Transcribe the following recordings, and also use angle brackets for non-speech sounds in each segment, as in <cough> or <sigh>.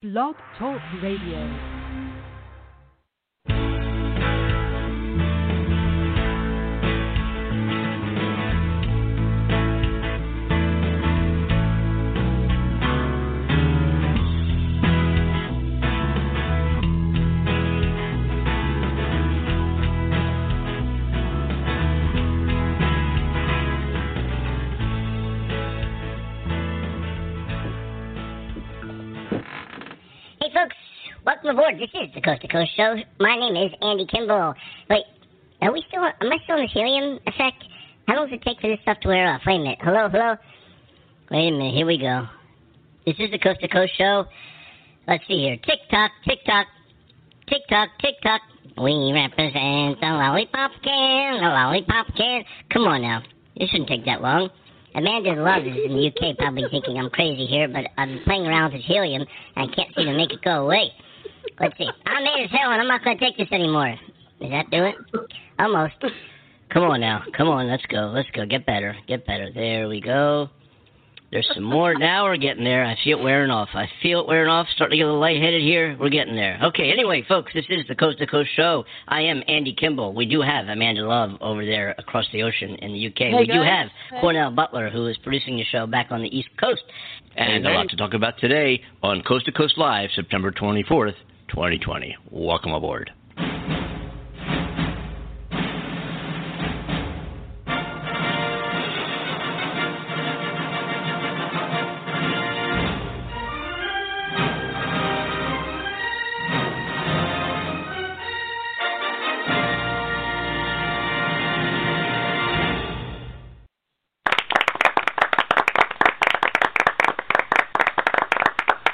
Blog Talk Radio. Welcome aboard. This is the Coast to Coast Show. My name is Andy Kimbel. Wait, are we still? Am I still in this helium effect? How long does it take for this stuff to wear off? Wait a minute. Hello, hello. Wait a minute. Here we go. This is the Coast to Coast Show. Let's see here. Tick tock, tick tock, tick tock, tick tock. We represent the lollipop can, the lollipop can. Come on now. It shouldn't take that long. Amanda Love is in the UK probably thinking I'm crazy here, but I'm playing around with this helium and I can't seem to make it go away. Let's see. I'm made as hell and I'm not going to take this anymore. Does that do it? Almost. Come on now. Come on. Let's go. Let's go. Get better. Get better. There we go. There's some more. Now we're getting there. I feel it wearing off. I feel it wearing off. Starting to get a little lightheaded here. We're getting there. Okay. Anyway, folks, this is the Coast to Coast Show. I am Andy Kimbel. We do have Amanda Love over there across the ocean in the UK. we do guys. have Cornell Butler, who is producing the show back on the East Coast. And a lot to talk about today on Coast to Coast Live, September 24th, 2020. Welcome aboard.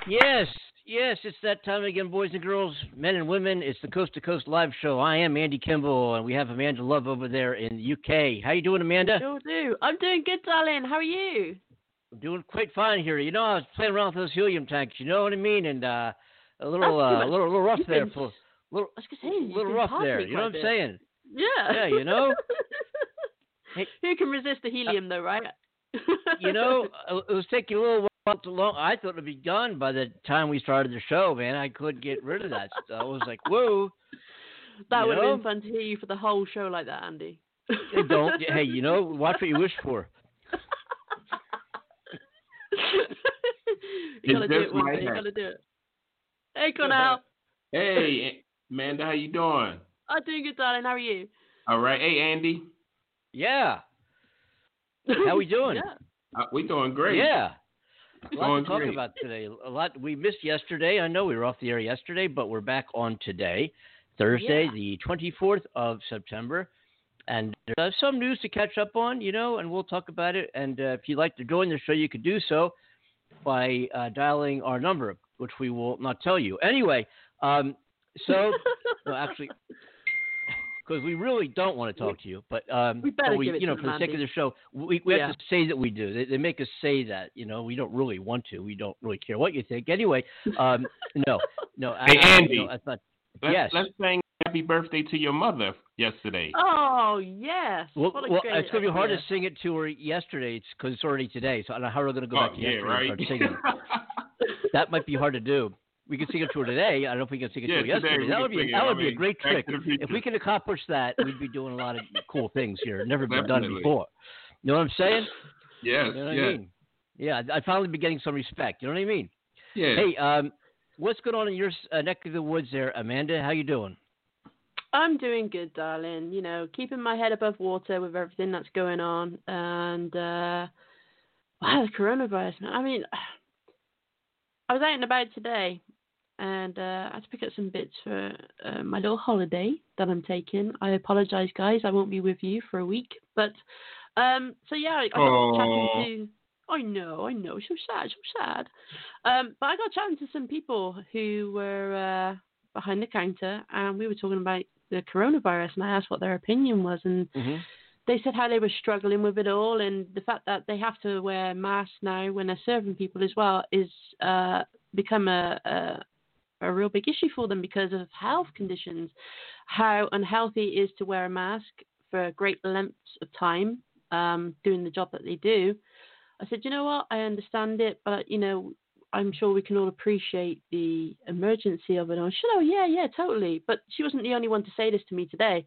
Yes, yes, it's that time again, boys and girls, men and women. It's the Coast to Coast Live Show. I am Andy Kimbel, and we have Amanda Love over there in the UK. How you doing, Amanda? Sure do. I'm doing good, darling. How are you? I'm doing quite fine here. You know, I was playing around with those helium tanks. You know what I mean? And uh, a little, uh, a little, a little rough there for little, I was gonna say, little rough there. You know what I'm quite a bit. saying? <laughs> Yeah. Yeah, you know? <laughs> Hey. Who can resist the helium, though, right? You know, <laughs> uh, it was taking a little while too. I thought it'd be done by the time we started the show, man. I couldn't get rid of that stuff. I was like, whoa. that you would have been fun to hear you for the whole show like that, Andy. Hey, don't. Hey, you know, watch what you wish for. you gotta do it one day. You gotta do it. Hey, Cornell. Hey, Amanda, how you doing? I'm doing good, darling. How are you? All right. Hey, Andy, Yeah. How we <laughs> doing? yeah. uh, we doing great. Yeah. A lot to talk great. about today. A lot we missed yesterday. I know we were off the air yesterday, but we're back on today, Thursday, Yeah. the 24th of September. And uh, some news to catch up on, you know, and we'll talk about it. And uh, if you'd like to join the show, you could do so by uh, dialing our number, which we will not tell you. Anyway, um, so, <laughs> no, actually, because we really don't want to talk to you, but um, We better but we, give it you know, to for the sake of the show, we, we Yeah. have to say that we do. They, they make us say that, you know, we don't really want to. We don't really care what you think. Anyway, um, <laughs> no, no, Hey, I- I- Andy. no, that's not. Let's, Yes. Let's sing happy birthday to your mother yesterday. Oh yes. Well, What a well it's going to be hard to sing it to her yesterday because it's already today. So I don't know how we're going to go Oh, back to yeah, yesterday right. and start singing. <laughs> that might be hard to do. We can sing it to her today. I don't know if we can sing it Yeah, to her yesterday. That would be that would be a great trick. If we can accomplish that, we'd be doing a lot of <laughs> cool things here. Never been done before. You know what I'm saying? yes, You know what yes, I mean? Yeah, I finally be getting some respect. You know what I mean? yeah. Hey, um, what's going on in your uh, neck of the woods there, Amanda? How you doing? I'm doing good, darling. You know, keeping my head above water with everything that's going on, and uh, <sighs> wow, the coronavirus. I mean, <sighs> I was out and about today, and uh, I had to pick up some bits for uh, my little holiday that I'm taking. I apologize, guys. I won't be with you for a week, but um, so yeah, I, I got chatting to. I know, I know, so sad, so sad. Um, but I got chatting to some people who were uh, behind the counter, and we were talking about the coronavirus, and I asked what their opinion was, and Mm-hmm. they said how they were struggling with it all, and the fact that they have to wear masks now when they're serving people as well is uh, become a, a a real big issue for them because of health conditions. How unhealthy it is to wear a mask for great lengths of time um, doing the job that they do. I said, you know what, I understand it, but you know, I'm sure we can all appreciate the emergency of it. I said, oh yeah, yeah, totally. But she wasn't the only one to say this to me today.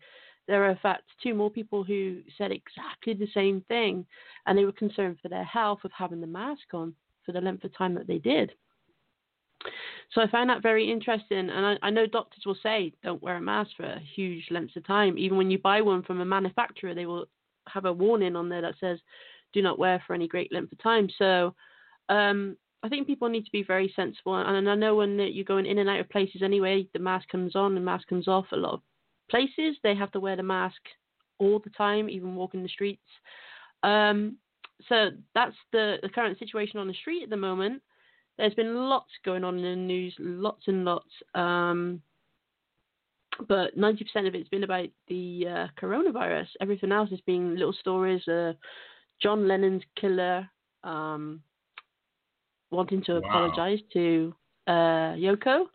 There are, in fact, two more people who said exactly the same thing, and they were concerned for their health of having the mask on for the length of time that they did. So I found that very interesting, and I, I know doctors will say don't wear a mask for a huge lengths of time. Even when you buy one from a manufacturer, they will have a warning on there that says do not wear for any great length of time. So um, I think people need to be very sensible. And I know when you're going in and out of places anyway, the mask comes on and mask comes off. A lot of places they have to wear the mask all the time, even walking the streets. Um, so that's the, the current situation on the street at the moment. There's been lots going on in the news, lots and lots. Um, but 90% of it's been about the uh, coronavirus. Everything else has been little stories. Uh, John Lennon's killer um, wanting to wow. apologize to uh, Yoko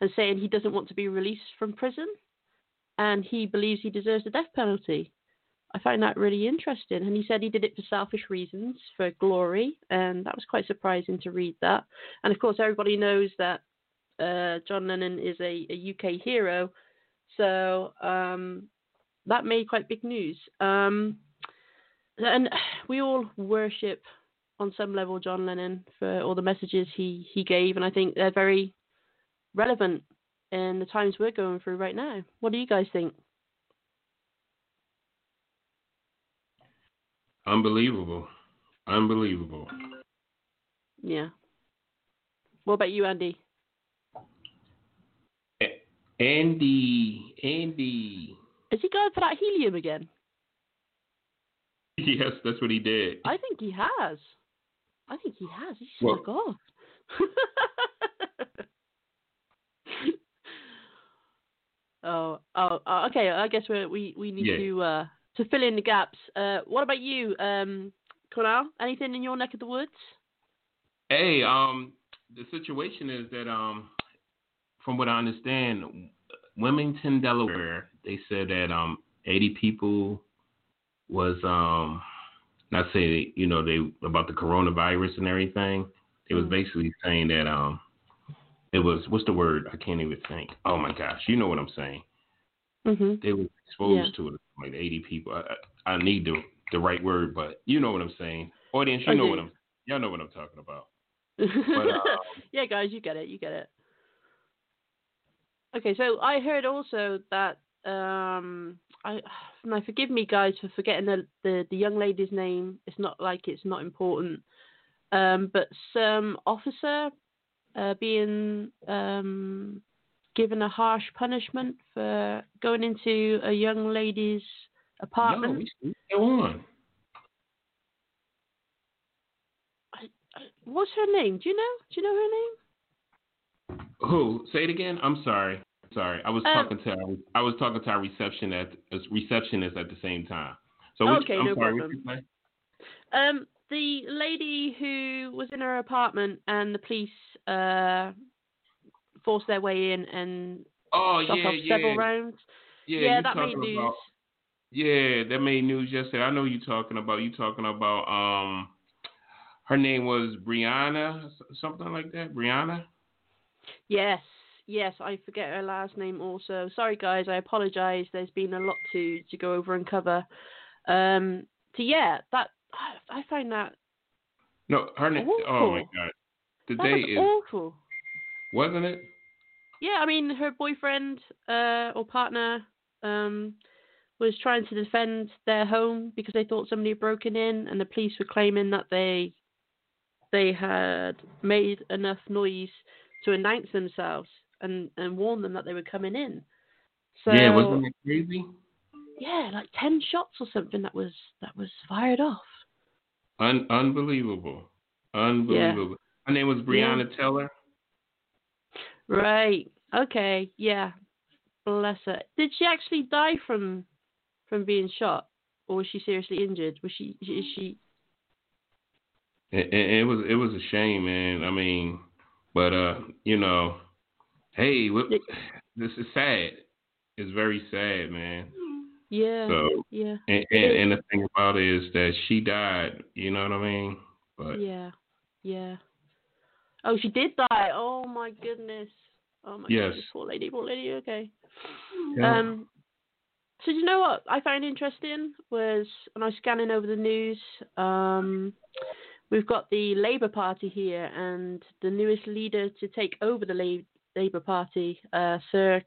and saying he doesn't want to be released from prison and he believes he deserves the death penalty. I find that really interesting. And he said he did it for selfish reasons, for glory, and that was quite surprising to read that. And of course, everybody knows that uh, John Lennon is a, a UK hero, so um, that made quite big news. Um, and we all worship on some level John Lennon for all the messages he, he gave, and I think they're very relevant in the times we're going through right now. What do you guys think? Unbelievable. Unbelievable. Yeah. What about you, Andy? Andy, Andy. Is he going for that helium again? <laughs> Yes, that's what he did. I think he has. I think he has. He's well, off. <laughs> oh, oh, oh, okay. I guess we we we need yeah. to uh, to fill in the gaps. Uh, what about you, um, Cornell? Anything in your neck of the woods? Hey, um, the situation is that um, from what I understand, Wilmington, Delaware, they said that um, 80 people was um, not saying you know they about the coronavirus and everything. It was mm-hmm. basically saying that um, it was what's the word? I can't even think. Oh my gosh, you know what I'm saying? Mm-hmm. They were exposed yeah. to it, like 80 people. I, I need the the right word, but you know what I'm saying. Audience, you okay. know what I'm. Y'all know what I'm talking about. But, <laughs> um, yeah, guys, you get it. You get it. Okay, so I heard also that um, I now forgive me guys for forgetting the, the, the young lady's name. It's not like it's not important. Um, but some officer uh, being um, given a harsh punishment for going into a young lady's apartment. No, go on. What's her name? Do you know? Do you know her name? Who? Say it again. I'm sorry. Sorry, I was um, talking to our, I was talking to our reception at receptionist at the same time. So which, okay, I'm no sorry, problem. Um, the lady who was in her apartment and the police uh, forced their way in and oh yeah, off yeah. several rounds. Yeah, yeah that made news. About, yeah, that made news yesterday. I know you're talking about you talking about um her name was Breonna something like that. Breonna. Yes, yes, I forget her last name also. Sorry, guys, I apologise. There's been a lot to to go over and cover. Um, so yeah, that I find that. No, her name. Oh my god, the that day is awful. Wasn't it? Yeah, I mean, her boyfriend uh, or partner um, was trying to defend their home because they thought somebody had broken in, and the police were claiming that they they had made enough noise to announce themselves and and warn them that they were coming in. So yeah, wasn't it crazy? Yeah, like ten shots or something that was that was fired off. Un- unbelievable, unbelievable. Yeah. Her name was Breonna yeah. Taylor. Right. Okay. Yeah. Bless her. Did she actually die from from being shot, or was she seriously injured? Was she? Is she? It, it, it was it was a shame, man. I mean, but uh, you know, Hey, what, this is sad. It's very sad, man. Yeah. So yeah. And, and, and the thing about it is that she died. You know what I mean? But yeah, yeah. Oh, she did die. Oh my goodness. Oh my Yes. goodness, poor lady, poor lady. Okay. Yeah. Um. So do you know what I found interesting was when I was scanning over the news. Um, we've got the Labour Party here, and the newest leader to take over the La- Labour Party, uh, Sir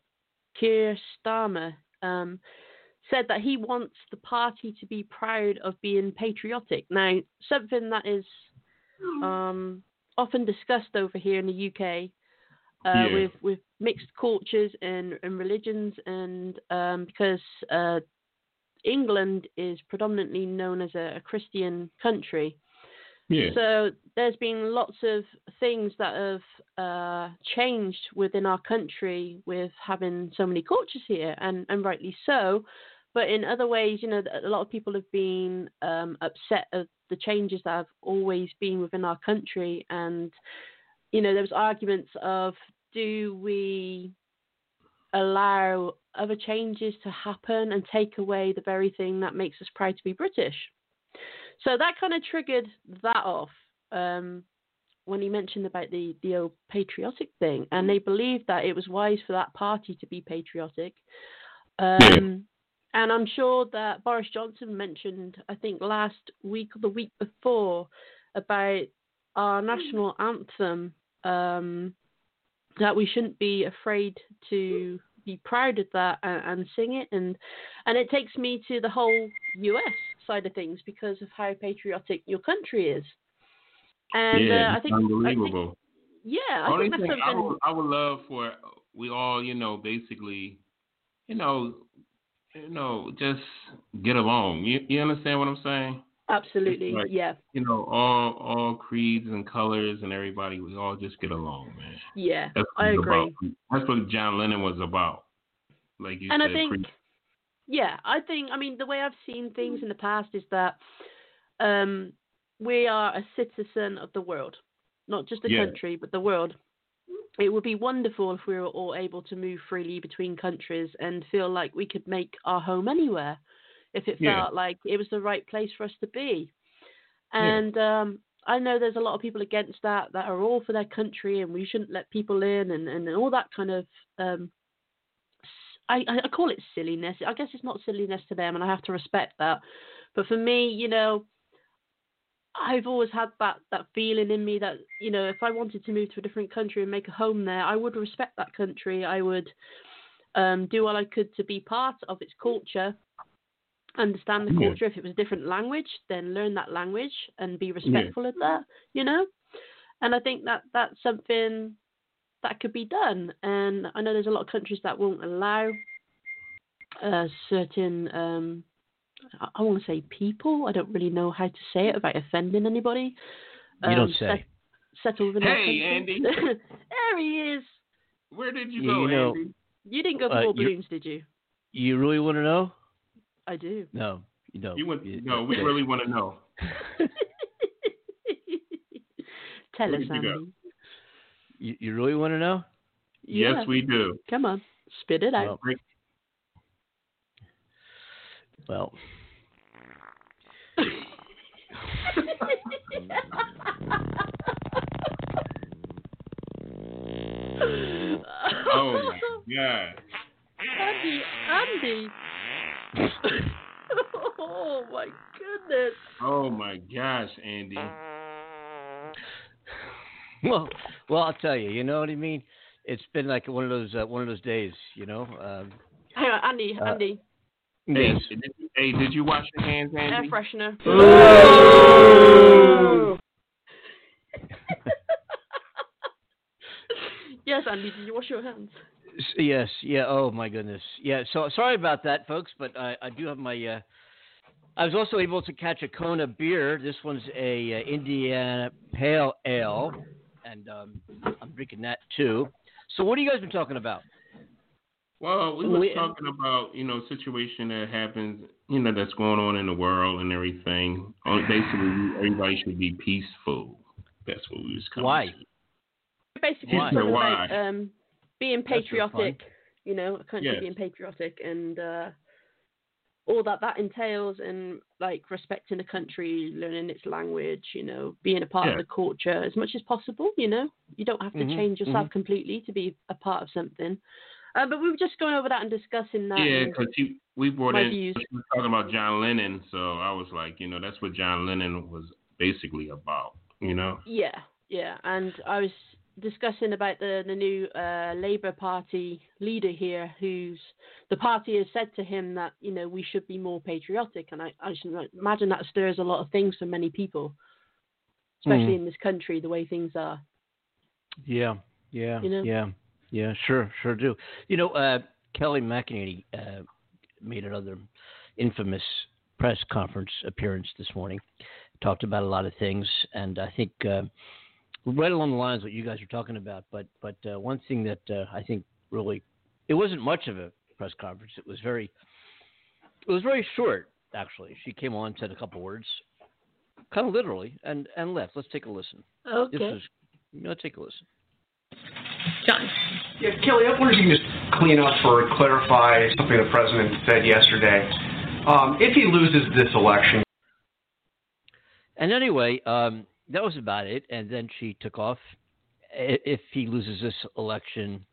Keir Starmer, um, said that he wants the party to be proud of being patriotic. Now, something that is um, often discussed over here in the UK uh, Yeah. with with mixed cultures and, and religions, and um, because uh, England is predominantly known as a, a Christian country. yeah. So there's been lots of things that have uh, changed within our country with having so many cultures here, and, and rightly so. But in other ways, you know, a lot of people have been um, upset at the changes that have always been within our country, and you know, there was arguments of do we allow other changes to happen and take away the very thing that makes us proud to be British? So that kind of triggered that off um, when he mentioned about the the old patriotic thing, and they believed that it was wise for that party to be patriotic. Um, And I'm sure that Boris Johnson mentioned, I think last week or the week before, about our national anthem. Um, that we shouldn't be afraid to be proud of that and, and sing it, and and it takes me to the whole U.S. side of things because of how patriotic your country is. And yeah, uh, I think I think- unbelievable. yeah, I Only think that's thing I would, I would love for we all, you know, basically, you know, you know, just get along. You you understand what I'm saying? Absolutely, like- yeah, You know, all all creeds and colors and everybody, we all just get along, man. yeah. That's what I agree. About. That's what John Lennon was about. Like you and said, I think, pre- yeah, I think, I mean, the way I've seen things in the past is that um, we are a citizen of the world, not just the Yeah. country, but the world. It would be wonderful if we were all able to move freely between countries and feel like we could make our home anywhere if it Yeah. felt like it was the right place for us to be. Yeah. And um, I know there's a lot of people against that, that are all for their country and we shouldn't let people in and, and all that kind of um, I, I call it silliness. I guess it's not silliness to them, and I have to respect that. But for me, you know, I've always had that that feeling in me that you know, if I wanted to move to a different country and make a home there, I would respect that country. I would um, do all I could to be part of its culture, understand the Yeah. culture. If it was a different language, then learn that language and be respectful of that. You know, and I think that that's something that could be done. And I know there's a lot of countries that won't allow uh, certain, um, I, I want to say people. I don't really know how to say it without offending anybody. You don't Um, say. set- settle within our Hey, country. <laughs> there he is. where did you You go, know- Andy? You didn't go for Uh, more you're- balloons, did you? You really want to know? I do. No, you don't. You went. You- No, we okay. really want to know. <laughs> Tell Where us, did you? Andy. You, you really want to know? Yeah. Yes, we do. Come on, spit it out. Well, well, Oh my god. Andy, Andy. <laughs> oh my goodness. Oh my gosh, Andy. well, well, I'll tell you. You know what I mean? It's been like one of those uh, one of those days. You know. Um, Hang on, Andy, Uh, Andy. Hey, yes. did, hey, did you wash your hands, Andy? Air Andy? freshener. <laughs> yes, Andy, did you wash your hands? S- Yes, yeah. Oh my goodness, yeah. So sorry about that, folks, but I, I do have my. Uh, I was also able to catch a Kona beer. This one's a uh, Indiana Pale Ale, and um, I'm drinking that too. So what have you guys been talking about? Well, we were We- talking about you know situation that happens, you know, that's going on in the world and everything. Uh, Basically, everybody should be peaceful. That's what we was coming Why? to. Basically, Why? talking Why? about um, being That's no fun. patriotic. You know, a country Yes. being patriotic, and uh, all that that entails and like respecting the country, learning its language, you know, being a part Yeah. of the culture as much as possible. You know, you don't have to Mhm, change yourself completely to be a part of something. Uh, but we were just going over that and discussing that. Yeah, because we brought in views. we were talking about John Lennon, so I was like, you know, that's what John Lennon was basically about, you know. Yeah, yeah, and I was discussing about the the new uh, Labour Party leader here, who's the party has said to him that you know we should be more patriotic, and I, I imagine that stirs a lot of things for many people, especially Mhm. in this country, the way things are. Yeah, yeah, You know? yeah, yeah. Sure, sure do. You know, uh, Kayleigh McEnany uh, made another infamous press conference appearance this morning. Talked about a lot of things, and I think uh, right along the lines of what you guys are talking about. But but uh, one thing that uh, I think really it wasn't much of a press conference. It was very it was very short actually. She came on, said a couple words, kind of literally, and and left. Let's take a listen. Okay. This is let's take a listen. John. Yeah, Kayleigh, I wonder if you can just clean up or clarify something the president said yesterday. Um, if he loses this election, And anyway, um, that was about it. And then she took off. If he loses this election,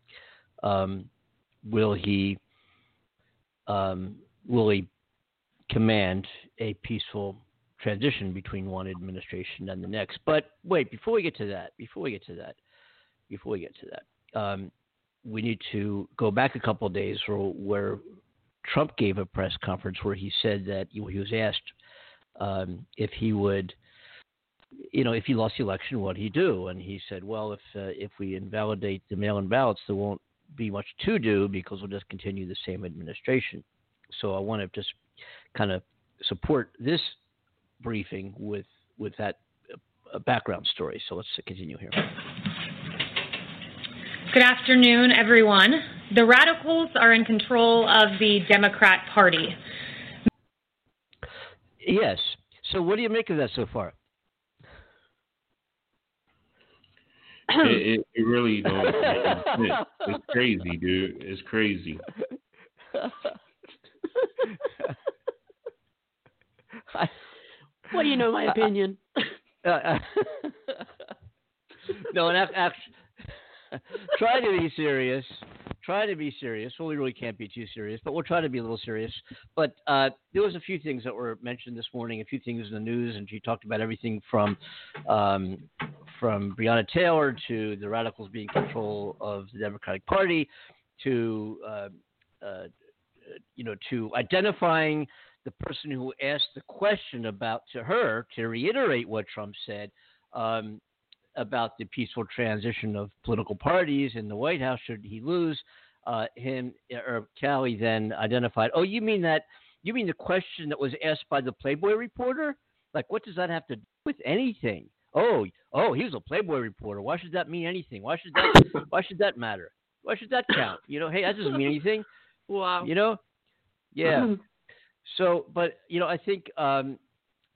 um, will he um, will he command a peaceful transition between one administration and the next? But wait, before we get to that, before we get to that, before we get to that, um, we need to go back a couple of days where, where Trump gave a press conference where he said that he was asked um, if he would, you know, if he lost the election, what'd he do? And he said, well, if uh, if we invalidate the mail-in ballots, there won't be much to do because we'll just continue the same administration. So I want to just kind of support this briefing with with that uh, background story. So let's continue here. Good afternoon, everyone. The radicals are in control of the Democrat Party. Yes. So what do you make of that so far? It, it, it really <laughs> don't make any sense. It's crazy, dude. It's crazy. <laughs> I- Well, you know my opinion. Uh, <laughs> no, and actually, try to be serious. Try to be serious. Well, we really can't be too serious, but we'll try to be a little serious. But uh, there was a few things that were mentioned this morning, a few things in the news, and she talked about everything from um, from Breonna Taylor to the radicals being in control of the Democratic Party to uh, uh, you know to identifying the person who asked the question about to her to reiterate what Trump said um, about the peaceful transition of political parties in the White House should he lose. Uh, him or Kayleigh then identified. Oh, you mean that? You mean the question that was asked by the Playboy reporter? Like, what does that have to do with anything? Oh, oh, he was a Playboy reporter. Why should that mean anything? Why should that? why should that matter? Why should that count? You know, hey, that doesn't mean anything. <laughs> Wow. You know? Yeah. <laughs> So, but you know, I think, um,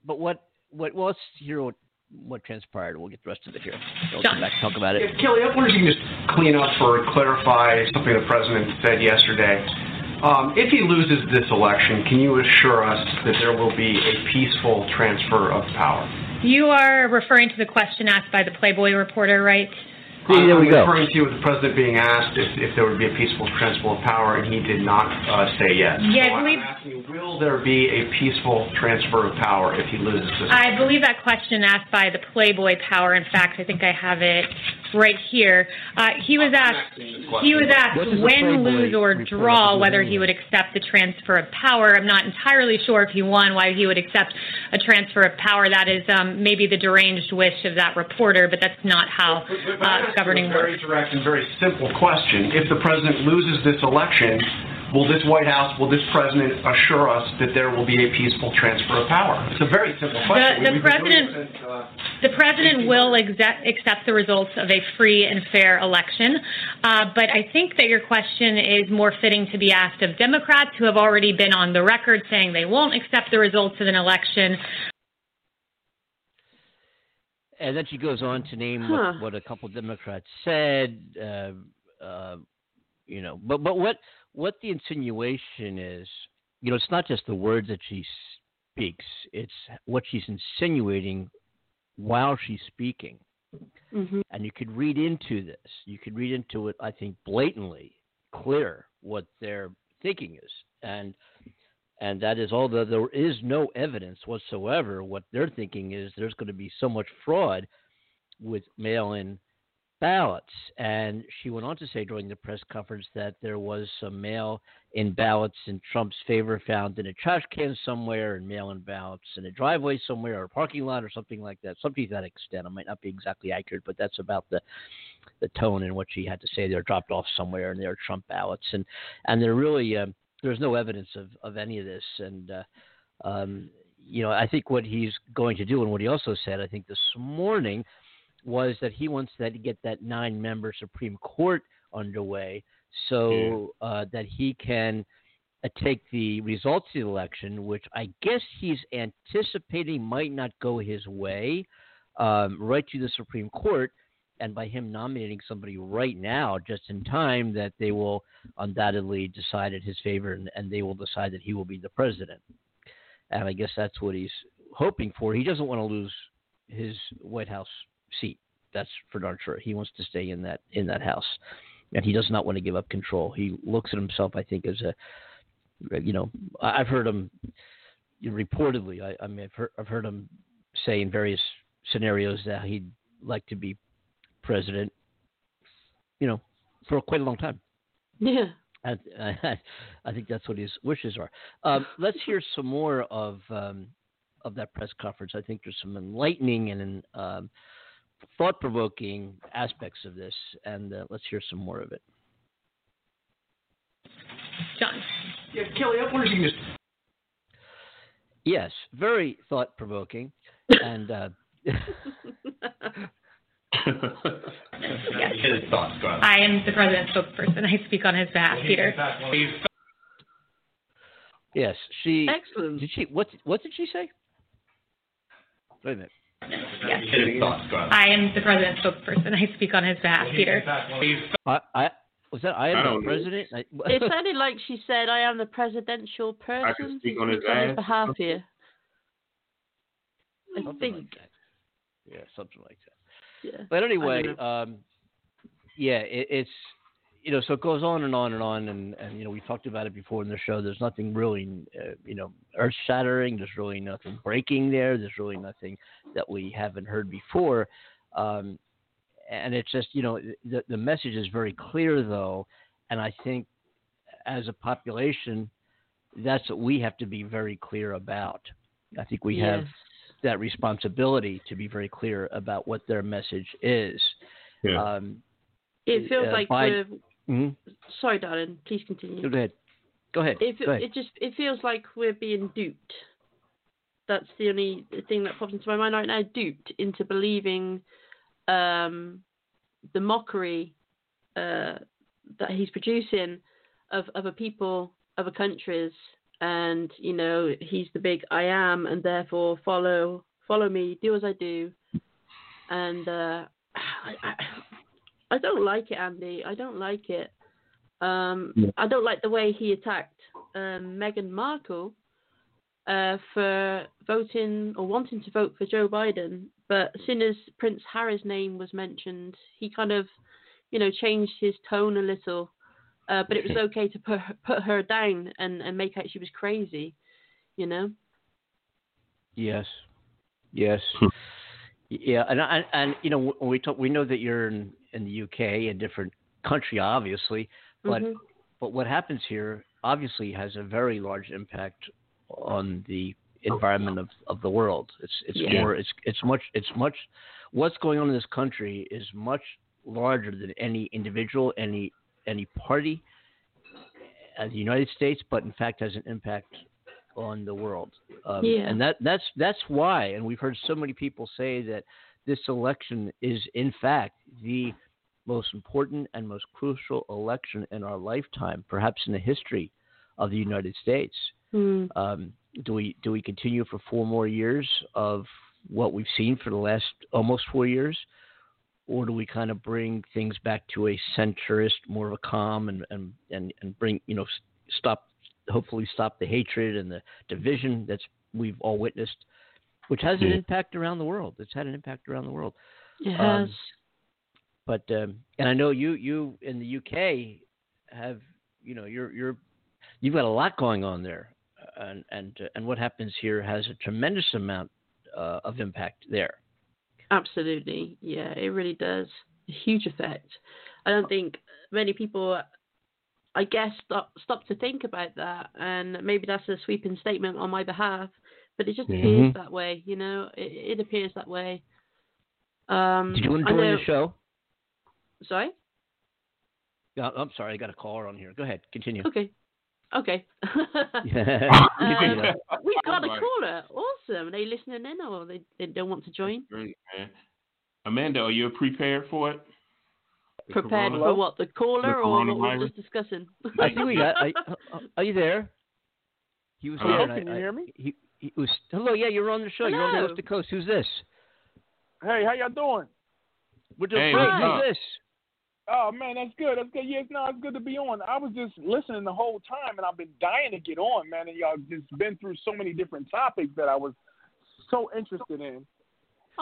but what, what? Well, let's hear what, what transpired. We'll get the rest of it here. We'll come back and talk about it. yeah, Kayleigh, I wonder if you can just clean up or clarify something the president said yesterday. Um, if he loses this election, can you assure us that there will be a peaceful transfer of power? You are referring to the question asked by the Playboy reporter, right? See, there I'm we go. referring to with the president being asked if, if there would be a peaceful transfer of power, and he did not uh, say yes. Yeah, I so believe- I'm asking will there be a peaceful transfer of power if he loses this? I believe that question asked by the Playboy Power. In fact, I think I have it right here. Uh, he was asked. He was asked What does the win, lose, or report have to draw whether he would accept the transfer of power. I'm not entirely sure if he won why he would accept a transfer of power. That is um, maybe the deranged wish of that reporter, but that's not how But- but I'm uh, governing works. very direct and very simple question. If the president loses this election, will this White House, will this president assure us that there will be a peaceful transfer of power? It's a very simple question. the We've been doing president- since, uh, The president will exe- accept the results of a free and fair election, uh, but I think that your question is more fitting to be asked of Democrats who have already been on the record saying they won't accept the results of an election. And then she goes on to name Huh. what, what a couple Democrats said. Uh, uh, you know, but but what what the insinuation is you know, it's not just the words that she speaks; it's what she's insinuating while she's speaking. hmm And you could read into this. You could read into it, I think, blatantly clear what their thinking is, and and that is although there is no evidence whatsoever, what they're thinking is there's going to be so much fraud with mail-in ballots. And she went on to say during the press conference that there was some mail-in ballots in Trump's favor found in a trash can somewhere, and mail-in ballots in a driveway somewhere or a parking lot or something like that. Something to that extent. It might not be exactly accurate, but that's about the the tone in what she had to say. They're dropped off somewhere, and they're Trump ballots, and and they're really um, there's no evidence of of any of this. And uh, um, you know, I think what he's going to do, and what he also said, I think this morning, was that he wants that to get that nine member Supreme Court underway, so uh, that he can. Uh, take the results of the election, which I guess he's anticipating might not go his way, um, right to the Supreme Court, and by him nominating somebody right now, just in time, that they will undoubtedly decide in his favor, and, and they will decide that he will be the president. And I guess that's what he's hoping for. He doesn't want to lose his White House seat. That's for darn sure. He wants to stay in that in that house, and he does not want to give up control. He looks at himself, I think, as a you know, I've heard him reportedly. I, I mean, I've heard, I've heard him say in various scenarios that he'd like to be president, you know, for quite a long time. Yeah. I, I, I think that's what his wishes are. Um, let's hear some more of um, of that press conference. I think there's some enlightening and um, thought-provoking aspects of this, and uh, let's hear some more of it. John. Yeah, Kayleigh, I wonder if you can just Yes, very thought-provoking, <laughs> and uh, his thoughts. Go. I am the president's spokesperson. I speak on his behalf, Peter. yes, she Excellent. did. She what? What did she say? Wait a minute. Yes. His thoughts. Go ahead. I am the president's spokesperson. I speak on his behalf, Peter. I, I was that I am I the don't know. president. I, <laughs> It sounded like she said, "I am the presidential person." I can speak on his on his ass. behalf here. I something think. like that. Yeah, something like that. Yeah. But anyway, um, yeah, it, it's you know, so it goes on and on and on, and and you know, we talked about it before in the show. There's nothing really, uh, you know, earth shattering. There's really nothing breaking there. There's really nothing that we haven't heard before. Um, and it's just you know the the message is very clear though, and I think as a population, that's what we have to be very clear about. I think we have that responsibility to be very clear about what their message is. Yeah. Um, It feels uh, like Biden- we're. Mhm. Sorry, darling. Please continue. Go ahead. Go ahead. It, Go ahead. it just it feels like we're being duped. That's the only thing that pops into my mind right now. Duped into believing um, the mockery uh, that he's producing of other people, other countries, and you know he's the big I am, and therefore follow follow me, do as I do, and uh, <sighs> I, I, I don't like it, Andy. I don't like it. Um, Yeah. I don't like the way he attacked um, Meghan Markle uh, for voting or wanting to vote for Joe Biden. But as soon as Prince Harry's name was mentioned, he kind of, you know, changed his tone a little. Uh, but it was <laughs> okay to put her, put her down and, and make out she was crazy, you know. Yes. Yes. Yeah, and and, and you know when we talk, we know that you're in, in the UK, a different country, obviously, but Mhm. but what happens here obviously has a very large impact on the environment of, of the world. It's it's Yeah. more it's it's much it's much what's going on in this country is much larger than any individual, any any party, uh, the United States, but in fact has an impact on the world. Um, Yeah. And that that's that's why, and we've heard so many people say that this election is in fact the most important and most crucial election in our lifetime, perhaps in the history of the United States. Mm. Um, do we do we continue for four more years of what we've seen for the last almost four years, or do we kind of bring things back to a centrist, more of a calm, and and and, and bring you know stop hopefully stop the hatred and the division that's we've all witnessed, which has an impact around the world. It's had an impact around the world. It Um, has. But um, and I know you you in the UK have you know you're you're you've got a lot going on there, and and uh, and what happens here has a tremendous amount uh, of impact there. Absolutely. Yeah, it really does. A huge effect. I don't think many people, I guess, stop, stop to think about that. And maybe that's a sweeping statement on my behalf, but it just Mhm. appears that way, you know? It, it appears that way. Um, Did you enjoy know- the show? Sorry? Uh, I'm sorry, I got a caller on here. Go ahead, continue. Okay. Okay. Yeah. <laughs> <laughs> Um, We've got a caller. Awesome. Are they listening in or they, they don't want to join? Great, man. Amanda, are you prepared for it? The Prepared corona- for what? The caller The or what we're just discussing? I think we got. Are, <laughs> are you there? He was Hello? there. and Can I- you I- hear me? He, he was. Hello. Yeah, you're on the show. You're on Hello. coast to coast. Who's this? Hey, how y'all doing? We're doing Hey, great. what's up? Who's this? Oh man, that's good. That's good. Yes, no, it's good to be on. I was just listening the whole time, and I've been dying to get on, man. And y'all just been through so many different topics that I was so interested in.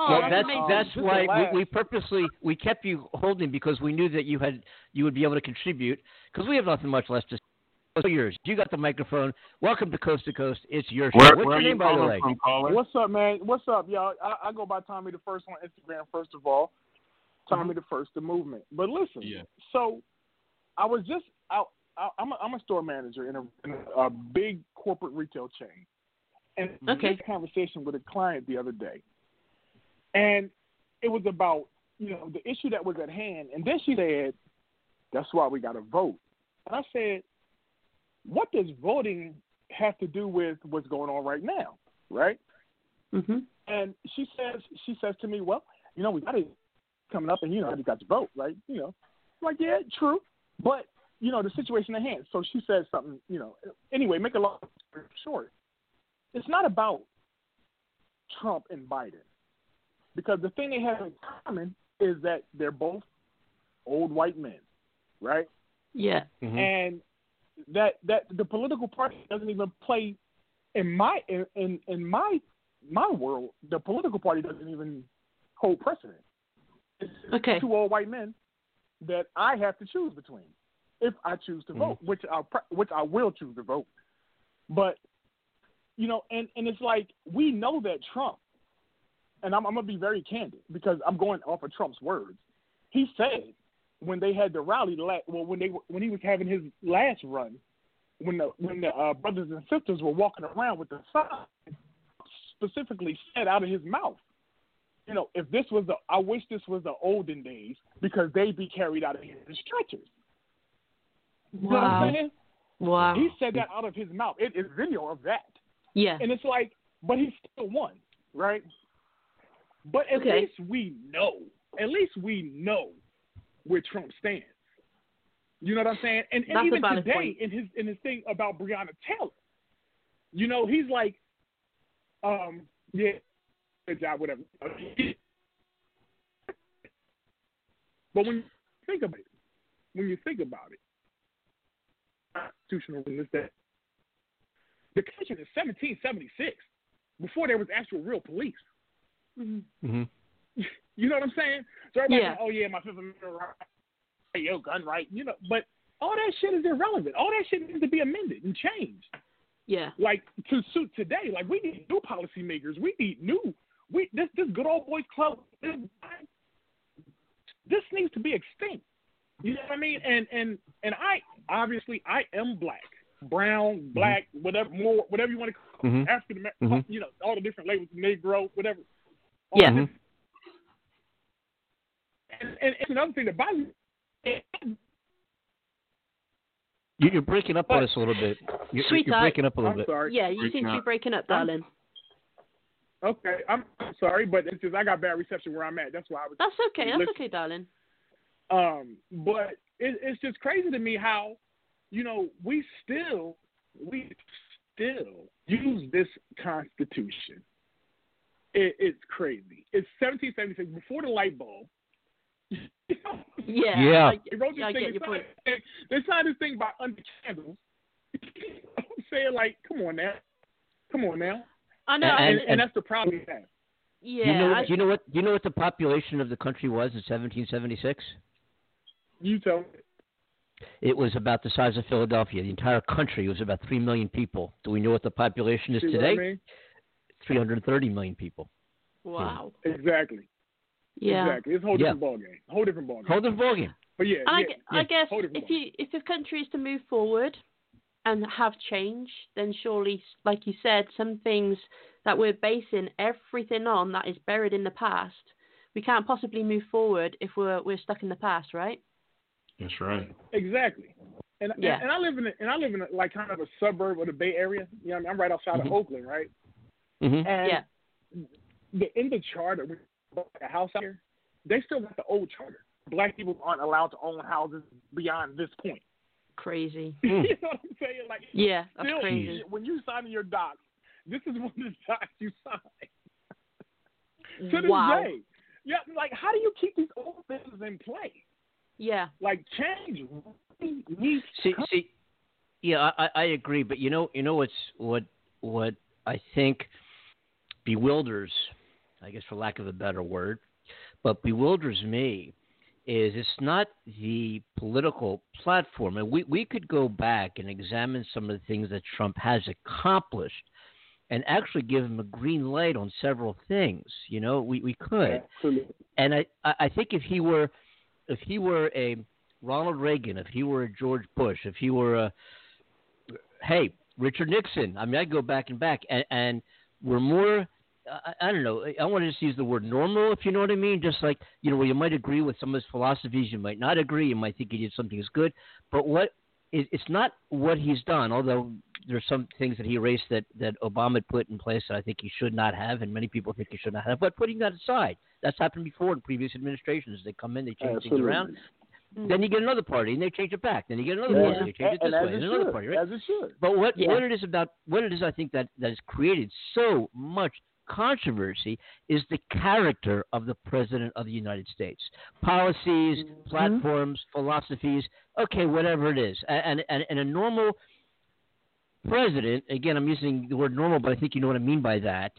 Oh, well, that's that's amazing. that's Just why we, we purposely we kept you holding because we knew that you had you would be able to contribute because we have nothing much left to. say. So yours. You got the microphone. Welcome to Coast to Coast. It's your show. Where, What's where your are you name, by the way? What's up, man? What's up, y'all? I, I go by Tommy the First on Instagram, first of all. Tommy mm-hmm. the First, the movement. But listen, Yeah. so I was just out. I, I'm a, I'm a store manager in a, in a, a big corporate retail chain, and I Okay. had a conversation with a client the other day, and it was about you know the issue that was at hand, and then she said, "That's why we got to vote." And I said, "What does voting have to do with what's going on right now?" Right? hmm And she says, she says to me, well, you know, we got it coming up, and you know, you got to vote, right? You know, I'm like, yeah, true, but you know, the situation at hand. So she says something, you know. Anyway, make a long story short, it's not about Trump and Biden because the thing they have in common is that they're both old white men, right? Yeah. Mhm. and that that the political party doesn't even play in my in, in in my my world the political party doesn't even hold precedent it's Okay. two old white men that i have to choose between if i choose to vote which i which i will choose to vote but you know and and it's like we know that trump and i'm, I'm going to be very candid because i'm going off of trump's words he said when they had the rally, well, when they when he was having his last run, when the when the uh, brothers and sisters were walking around with the sign, specifically said out of his mouth, you know, if this was the, I wish this was the olden days because they'd be carried out of here in stretchers. You know what Wow. I'm saying? Wow. He said that out of his mouth. It is video of that, Yeah. and it's like, but he still won, right? But at Okay. least we know. At least we know where Trump stands. You know what I'm saying? And, and even today, point. in his in his thing about Breonna Taylor, you know, he's like, um, yeah, good job, whatever. But when you think about it, when you think about it, constitutional is that the Constitution is 1776, before there was actual real police. Mhm. Mhm. <laughs> You know what I'm saying? So everybody's Yeah. like, oh yeah, my Fifth Amendment right, hey, yo, gun right, you know. But all that shit is irrelevant. All that shit needs to be amended and changed, Yeah. like to suit today. Like we need new policymakers. We need new. We this this good old boys club. This, this needs to be extinct. You know what I mean? And and and I obviously I am black, brown, black, whatever more, whatever you want to call Mhm. African American, Mhm. you know, all the different labels, Negro, whatever. All Yeah. this- And, and it's another thing that bothers me. You- You're breaking up on us a little bit. You're, you're breaking up a little I'm bit. sorry. Yeah, you Breaking seem to be breaking up, I'm- darling. Okay, I'm sorry, but it's just I got bad reception where I'm at. That's why I was. That's okay. That's Listen. okay, darling. Um, but it, it's just crazy to me how, you know, we still we still use this Constitution. It, it's crazy. It's 1776 before the light bulb. Yeah. Yeah. I, They wrote this I thing. get They your point. signed, this thing by under candles. you know what I'm saying? Like, come on now, come on now. I know. And- And, I- and that's the problem we have. yeah. do you know? I- you know what? Do you know what the population of the country was in 1776? You tell me. It was about the size of Philadelphia. The entire country was about three million people. Do we know what the population is See what today? I mean? 330 million people. wow. Exactly. Yeah. Exactly. It's a whole different Yeah. different ballgame. Whole different ballgame. Hold the volume. But yeah, And I, yeah, gue- yeah, I guess if you if the country is to move forward and have change, then surely, like you said, some things that we're basing everything on that is buried in the past, we can't possibly move forward if we're we're stuck in the past, right? That's right. Exactly. And, Yeah. and and I live in a, and I live in a, like kind of a suburb of the Bay Area. You know, what I mean? I'm right outside Mhm. of Oakland, right? Hmm And Yeah. the in the charter, when you buy a house out here, they still got the old charter. Black people aren't allowed to own houses beyond this point. Crazy. <laughs> you know what I'm saying? Like, Yeah, that's still, crazy. when you sign your docs, this is one of the docs you sign. to this Wow. day. Yeah, like how do you keep these old things in play? Yeah. Like change really needs to See, see, yeah, I, I I agree, but you know, you know what's what what I think bewilders, I guess for lack of a better word, but bewilders me is it's not the political platform, and we we could go back and examine some of the things that Trump has accomplished, and actually give him a green light on several things. You know, we we could Absolutely. and I, I I think if he were if he were a Ronald Reagan, if he were a George Bush, if he were a hey Richard Nixon, I mean I'd go back and back, and, and we're more. I, I don't know. I want to just use the word normal, if you know what I mean. Just like you know, where you might agree with some of his philosophies, you might not agree. You might think he did something as good, but what it, it's not what he's done. Although there's some things that he erased that that Obama put in place that I think he should not have, and many people think he should not have. But putting that aside, that's happened before in previous administrations. They come in, they change things around. Then you get another party, and they change it back. Then you get another And, party, they change it this as way, and another should, party, right? as it should. But what Yeah. what it is about what it is I think that that has created so much controversy is the character of the president of the United States. Policies, Mm-hmm. platforms, philosophies, okay, whatever it is. And and, and a normal president, again I'm using the word normal, but I think you know what I mean by that.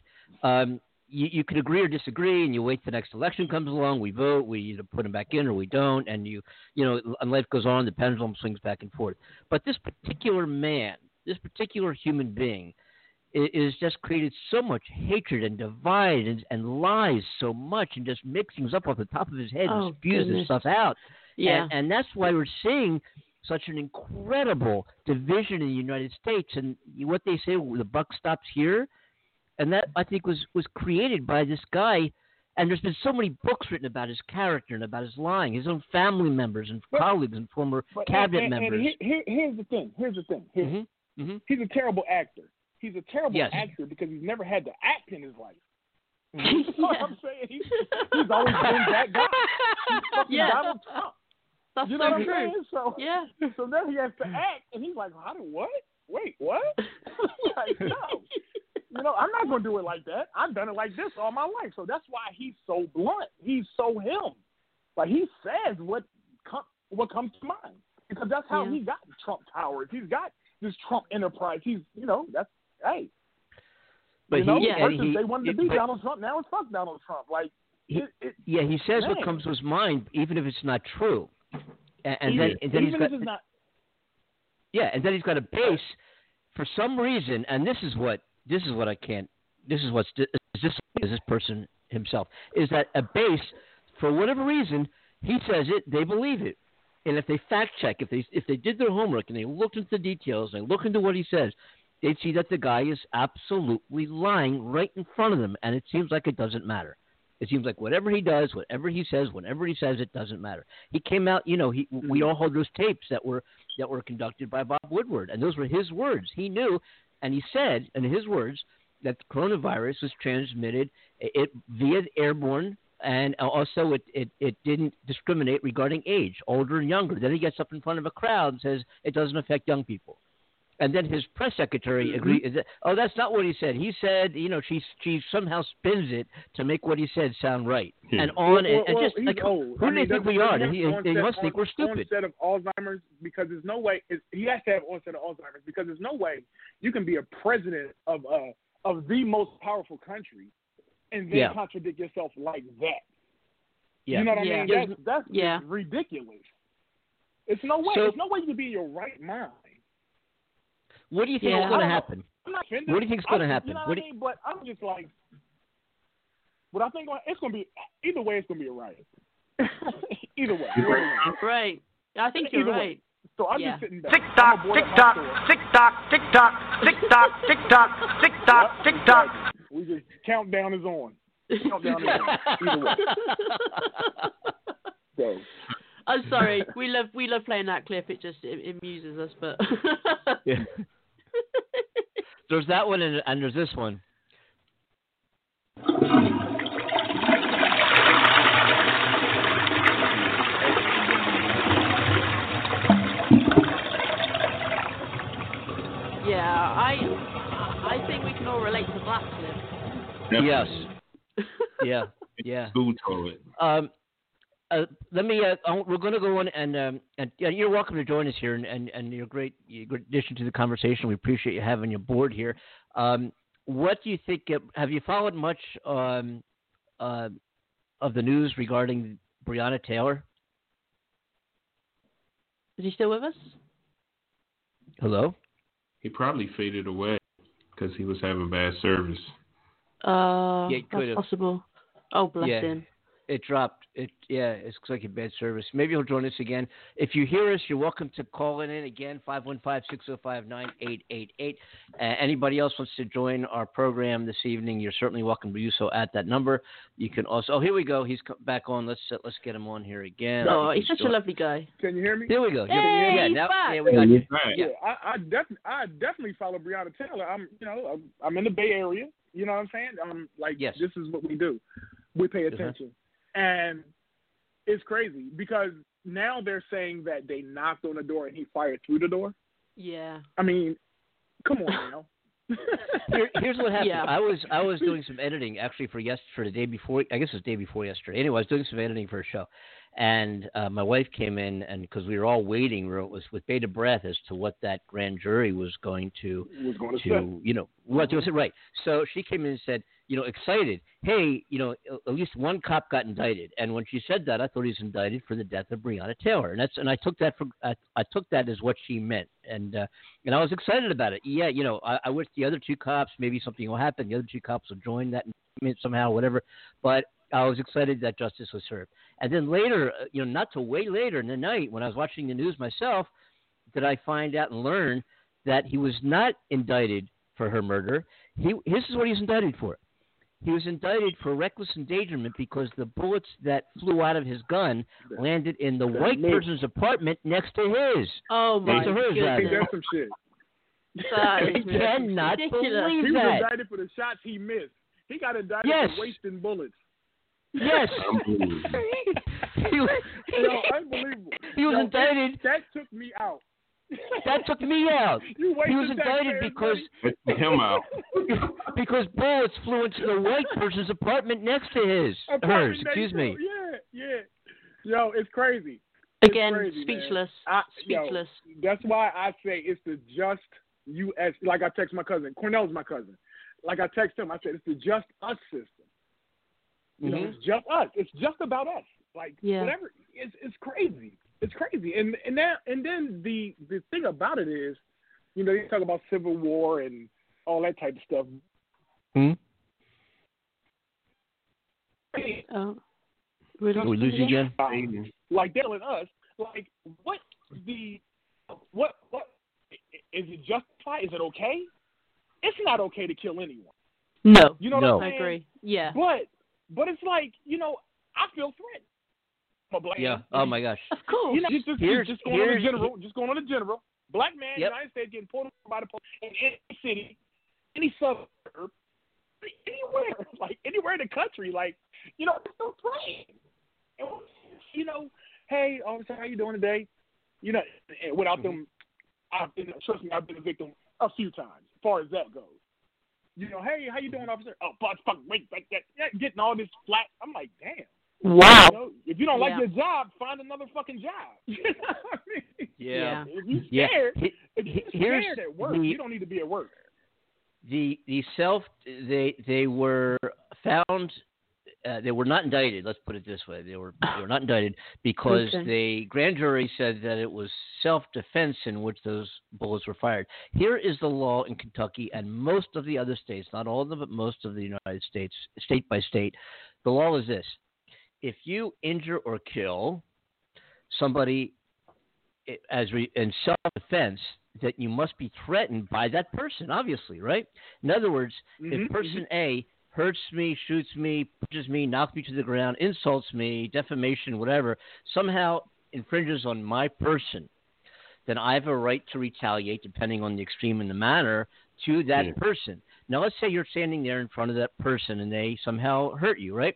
Um, you, you could agree or disagree, and you wait the next election comes along. We vote, we either put him back in or we don't, and you, you know, and life goes on. The pendulum swings back and forth. But this particular man, this particular human being, i- is just created so much hatred and divide and, and lies so much, and just makes things up off the top of his head Oh, and spews this stuff out. Yeah. And, and that's why we're seeing such an incredible division in the United States. And what they say, the buck stops here. And that I think was was created by this guy. And there's been so many books written about his character and about his lying. His own family members and But- colleagues and former But- cabinet and, and, members. And here, here, here's the thing. Here's the thing. Here, hmm hmm He's a terrible actor. He's a terrible Yes. actor because he's never had to act in his life. <laughs> <laughs> You know what. I'm saying? He's, he's always been that guy. He's fucking Yeah. Donald Trump. That's You know so what I'm saying? So, Yeah. so now he has to act, and he's like, "How do what? Wait, what? <laughs> like, no. You know, I'm not gonna do it like that. I've done it like this all my life. So that's why he's so blunt. He's so him. Like he says what com- what comes to mind because that's how Yeah. he got Trump towers. He's got this Trump enterprise. He's you know that's hey. But you know, he, Yeah. and he, they wanted to be but Donald Trump. Now it's fuck Donald Trump. Like He- it, it, yeah, he says what comes to his mind, even if it's not true. And, and then, even, and then he's got, not Yeah, and then he's got a base for some reason, and this is what this is what I can't. This is what's is this is this person himself is that a base for whatever reason he says it, they believe it, and if they fact check, if they if they did their homework and they looked into the details and they look into what he says, they'd see that the guy is absolutely lying right in front of them, and it seems like it doesn't matter. It seems like whatever he does, whatever he says, whenever he says, it doesn't matter. He came out, you know, he we mm-hmm. all hold those tapes that were that were conducted by Bob Woodward, and those were his words. He knew, and he said, in his words, that the coronavirus was transmitted it via airborne, and also it, it it didn't discriminate regarding age, older and younger. Then he gets up in front of a crowd and says it doesn't affect young people. And then his press secretary agreed. Is that, oh, that's not what he said. He said, you know, she she somehow spins it to make what he said sound right, Yeah. and on Well, and, well, and well, just like, old. who I do mean, they think we are? he have He, he onset- must think we're stupid. Onset of Alzheimer's because there's no way it's, he has to have onset of Alzheimer's because there's no way you can be a president of uh of the most powerful country and then Yeah. contradict yourself like that. Yeah. You know what Yeah. I mean? That's that's just Yeah. ridiculous. It's no way. So- There's no way you can be in your right mind. What do you think Yeah. is going to I don't know. happen? I'm not offended. What do you think's gonna happen? You know What what, do I mean? But I'm just like, what I think it's gonna be. Either way, it's gonna be a riot. <laughs> either way. Right. I think you're Either way. So I'm Yeah. just sitting back. Tick I'm tock, aboard tick my tock, tick tock, tick tock, tick tock, tick tock, tick tock, tick tock. <laughs> We just countdown is on. Countdown is on. Either way. <laughs> So I'm sorry. We love we love playing that clip. It just it, amuses us, but Yeah. There's that one and, and there's this one. yeah, I I think we can all relate to that clip. Yes. <laughs> Yeah. Yeah. School told it. Um, uh, let me. Uh, we're going to go on and um, and yeah, you're welcome to join us here, and and, and you're great, you're great addition to the conversation. We appreciate you having your board here. Um, what do you think? Uh, have you followed much um, uh, of the news regarding Breonna Taylor? Is he still with us? Hello. He probably faded away because he was having bad service. Uh, Yeah, that's possible. Oh, bless Yeah. him. It dropped. It yeah, it's like a bad service. Maybe he'll join us again. If you hear us, you're welcome to call in again 515-605-9888. Uh, anybody else wants to join our program this evening, you're certainly welcome to do so at that number. You can also. Oh, here we go. He's back on. Let's uh, let's get him on here again. Oh, think he's such a lovely guy. can you hear me? There we go. Hey, yeah, he's now, back. yeah, we got you. Right. Yeah. I, I definitely, I definitely follow Breonna Taylor. I'm, you know, I'm, I'm in the Bay Area. You know what I'm saying? I'm like, Yes. this is what we do. We pay Uh-huh. attention, and it's crazy because now they're saying that they knocked on the door and he fired through the door. Yeah. I mean, come on now. <laughs> Here, here's what happened. Yeah. I was I was doing some editing actually for yes for the day before. I guess it was the day before yesterday. Anyway, I was doing some editing for a show, and uh, my wife came in, and because we were all waiting, we were, was with bated breath as to what that grand jury was going to was going to to you know what to say. Right. So she came in and said, you know, excited. Hey, you know, at least one cop got indicted. And when she said that, I thought he was indicted for the death of Breonna Taylor. And that's and I took that for I, I took that as what she meant. And uh, and I was excited about it. Yeah, you know, I, I wish the other two cops maybe something will happen. The other two cops will join that somehow, whatever. But I was excited that justice was served. And then later, uh, you know, not till way later in the night when I was watching the news myself, did I find out and learn that he was not indicted for her murder. He this is what he's indicted for. He was indicted for reckless endangerment because the bullets that flew out of his gun landed in the That white missed. person's apartment next to his. Oh my Next to hers, Ain't rather. goodness. that some shit? That is <laughs> I cannot ridiculous. believe He was indicted for the shots he missed. He got indicted Yes. for wasting bullets. Yes. <laughs> <laughs> Unbelievable. he, was- Yo, unbelievable. he was Yo, indicted. That took me out. That took me out. <laughs> You He was wasted indicted because him out. <laughs> because bullets flew into the white person's apartment next to his. Apartment Hers, excuse me. Yeah, yeah. Yo, it's crazy. It's Again, crazy, speechless. I, yo, Speechless. that's why I say it's the just U.S. Like I text my cousin. Cornell's my cousin. Like I text him, I said it's the just us system. You know, Mhm. it's just us. It's just about us. Like Yeah. whatever. It's it's crazy. It's crazy. And and that and then the the thing about it is, you know, they talk about civil war and all that type of stuff. Hmm? Oh. We Did we lose you again? like they're telling us, like what the what what is it justified? Is it okay? It's not okay to kill anyone. No. You know No. what I I'm saying? agree. Yeah. But but it's like you know I feel threatened. I'm black Yeah. man. Oh my gosh. Of course. You know, just, just, Here's- just going on the general. Just going on the general. Black man, Yep. United States, getting pulled over by the police in any city, any suburb, anywhere, <laughs> like anywhere in the country. Like you know, it's so plain. And, you know, hey, um, officer, how you doing today? You know, without mm-hmm. them I've been, trust me, I've been a victim a few times. As far as that goes, you know, hey, how you doing, mm-hmm. officer? Oh, fuck, fuck, wait, like that, yeah, getting all this flat. I'm like, damn. Wow. You know, if you don't like Yeah. your job, find another fucking job. <laughs> You know what I mean? Yeah. If you Yeah. scared, He- if you're here's scared at work, the- you don't need to be at work. the the self they they were found uh, they were not indicted let's put it this way they were they were not indicted because Okay. the grand jury said that it was self defense in which those bullets were fired here is the law in Kentucky and most of the other states not all of them but most of the United States state by state the law is this if you injure or kill somebody as re, in self defense that you must be threatened by that person, obviously, right? In other words, Mhm, if person A hurts me, shoots me, punches me, knocks me to the ground, insults me, defamation, whatever, somehow infringes on my person, then I have a right to retaliate, depending on the extreme and the manner, to that Yeah. person. Now, let's say you're standing there in front of that person and they somehow hurt you, right?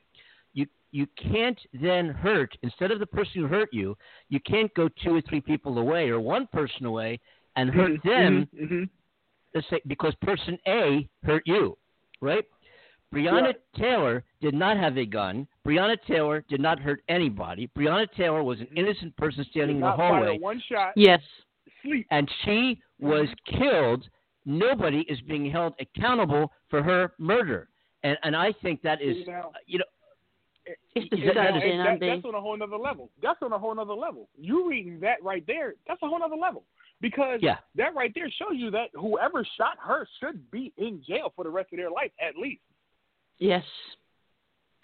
You you can't then hurt instead of the person who hurt you. You can't go two or three people away or one person away and hurt mm-hmm. them. Mm-hmm. Mhm. Let's say because person A hurt you, right? Breonna Right. Taylor did not have a gun. Breonna Taylor did not hurt anybody. Breonna Taylor was an mm-hmm. innocent person standing in the hallway one shot, Yes. sleep. and she was killed. Nobody is being held accountable for her murder, and and I think that is, you know, It's that- that that, that's on a whole nother level. That's on a whole nother level. You reading that right there, that's a whole nother level. Because Yeah. that right there shows you that whoever shot her should be in jail for the rest of their life at least. Yes.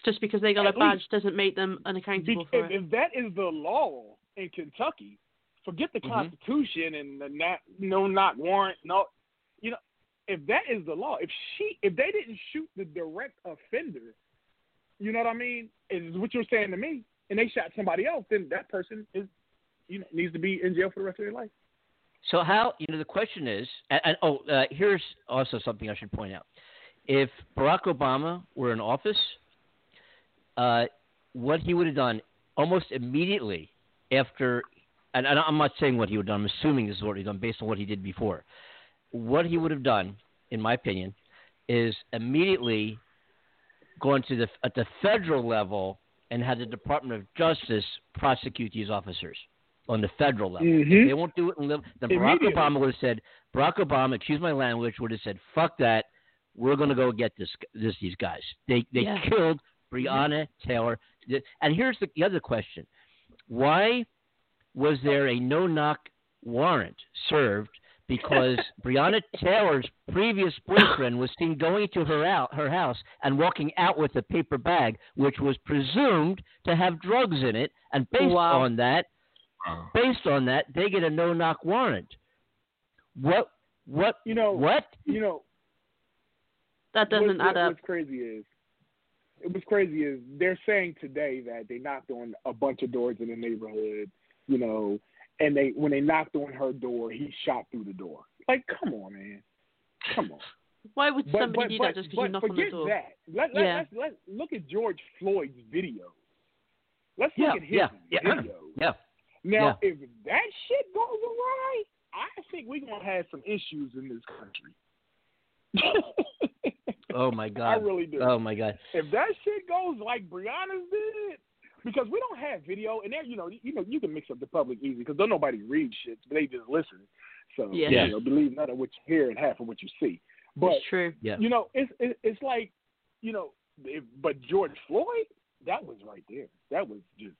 Just because they got At a badge least. doesn't make them unaccountable if, for it. if that is the law in Kentucky, forget the Mhm. Constitution and the not, no knock warrant. No, you know, if that is the law, if she, if they didn't shoot the direct offender, you know what I mean? Is what you're saying to me, and they shot somebody else, then that person is, you know, needs to be in jail for the rest of their life. So how you know the question is, and, and oh, uh, here's also something I should point out: if Barack Obama were in office, uh, what he would have done almost immediately after, and, and I'm not saying what he would have done. I'm assuming this is what he done based on what he did before. What he would have done, in my opinion, is immediately gone to the at the federal level and had the Department of Justice prosecute these officers on the federal level. Mhm. They won't do it in live, then Barack Obama would have said, Barack Obama, excuse my language, would have said, "Fuck that, we're going to go get this, this these guys." They they Yeah. killed Breonna Taylor. And here's the, the other question: Why was there a no knock warrant served? Because <laughs> Breonna Taylor's previous boyfriend was seen going to her out her house and walking out with a paper bag, which was presumed to have drugs in it, and based Wow. on that, based on that, they get a no knock warrant. What? What? You know, What? you know, That doesn't what, add what- up. What's crazy is, it was crazy is they're saying today that they knocked on a bunch of doors in the neighborhood, you know, and they when they knocked on her door, he shot through the door. Like, come on, man, come on. Why would But somebody but do but, that just because but you knock on the door? forget door? that. Let, let, Yeah. let's, let's look at George Floyd's video. Let's Yeah, look at his yeah, yeah. video. Yeah. Now, if that shit goes awry, I think we're gonna have some issues in this country. <laughs> Oh my god! I really do. Oh my God. if that shit goes like Breonna's did, because we don't have video, and there, you know, you know, you can mix up the public easy because don't nobody read shit, but they just listen. So Yeah. Yeah. you know, believe none of what you hear and half of what you see. But it's true. Yeah. you know, it's it, it's like, you know, if, but George Floyd, that was right there. That was just.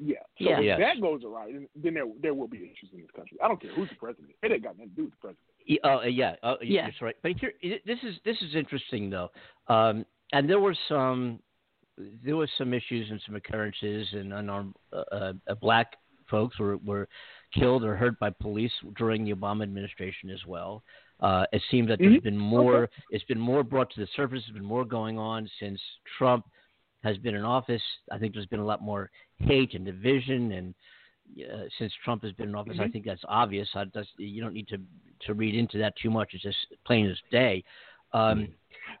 Yeah. So Yeah. if Yes. that goes awry, then, then there there will be issues in this country. I don't care who's the president. It ain't got nothing to do with the president. Yeah, uh, yeah, uh, Yeah. that's right. But here, i- this is this is interesting though, um, and there were some there was some issues and some occurrences, and unarmed uh, uh, uh, black folks were were killed or hurt by police during the Obama administration as well. Uh, it seems that there's Mhm. been more. It's been more brought to the surface. There's been more going on since Trump has been in office. I think there's been a lot more hate and division, and uh, since Trump has been in office, I Mhm. think that's obvious. I, that's, you don't need to to read into that too much. It's just plain as day. Um,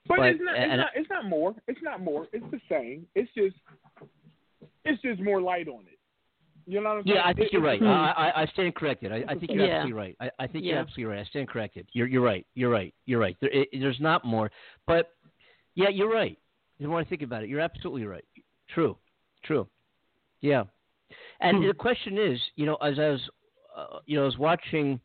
But, But- it's, not, it's, not, it's not more. It's not more. It's the same. It's just it's just more light on it. You know what I'm saying? Yeah, I think It- you're it's- right. I, I, I stand corrected. I, I think you're Yeah. absolutely right. I, I think you're absolutely right. I stand corrected. You're you're right. You're right. You're right. There, it, there's not more, but yeah, you're right. The more I think about it, you're absolutely right. True. True. Yeah. And the question is, you know, as I was, uh, you know, I was watching.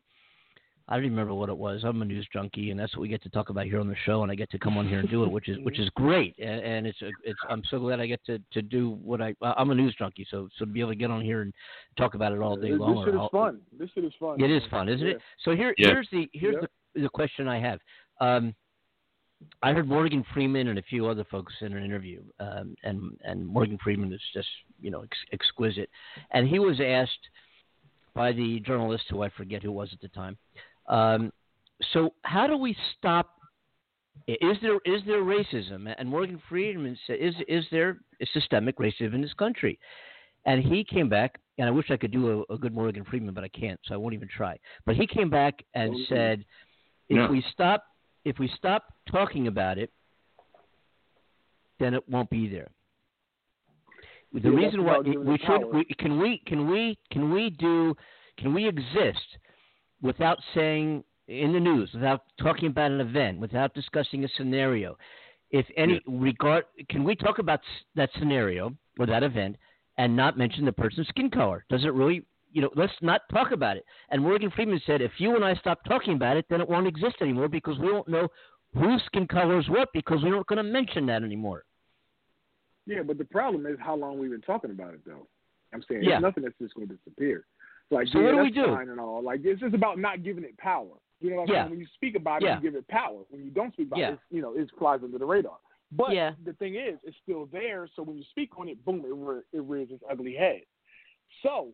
I don't even remember what it was. I'm a news junkie, and that's what we get to talk about here on the show, and I get to come on here and do it, which is which is great. And, and it's a, it's I'm so glad I get to, to do what I I'm a news junkie, so so to be able to get on here and talk about it all day this, long. This or shit is all- fun. This shit is fun. It is fun, isn't Yeah. it? So here Yeah. here's the here's Yeah. the the question I have. Um, I heard Morgan Freeman and a few other folks in an interview, um, and and Morgan Freeman is just you know ex- exquisite, and he was asked by the journalist who I forget who was at the time. Um, so how do we stop? Is there is there racism? And Morgan Freeman said, is is there systemic racism in this country? And he came back, and I wish I could do a, a good Morgan Freeman, but I can't, so I won't even try. But he came back and Okay. said, if No. we stop if we stop talking about it, then it won't be there. The Yeah, reason why we should we, can we can we can we do can we exist without saying in the news, without talking about an event, without discussing a scenario? If any regard, can we talk about that scenario or that event and not mention the person's skin color? Does it really? You know, let's not talk about it. And Morgan Freeman said, if you and I stop talking about it, then it won't exist anymore because we won't know whose skin color is what because we're not going to mention that anymore. Yeah, but the problem is how long we've been talking about it, though. I'm saying Yeah. it's nothing that's just going to disappear. Like, So yeah, what do we do? And all. Like, it's just about not giving it power. You know what I'm Yeah. saying? When you speak about it, Yeah. you give it power. When you don't speak about Yeah. it, you know, it flies under the radar. But Yeah. the thing is, it's still there. So when you speak on it, boom, it, re- it rears its ugly head. So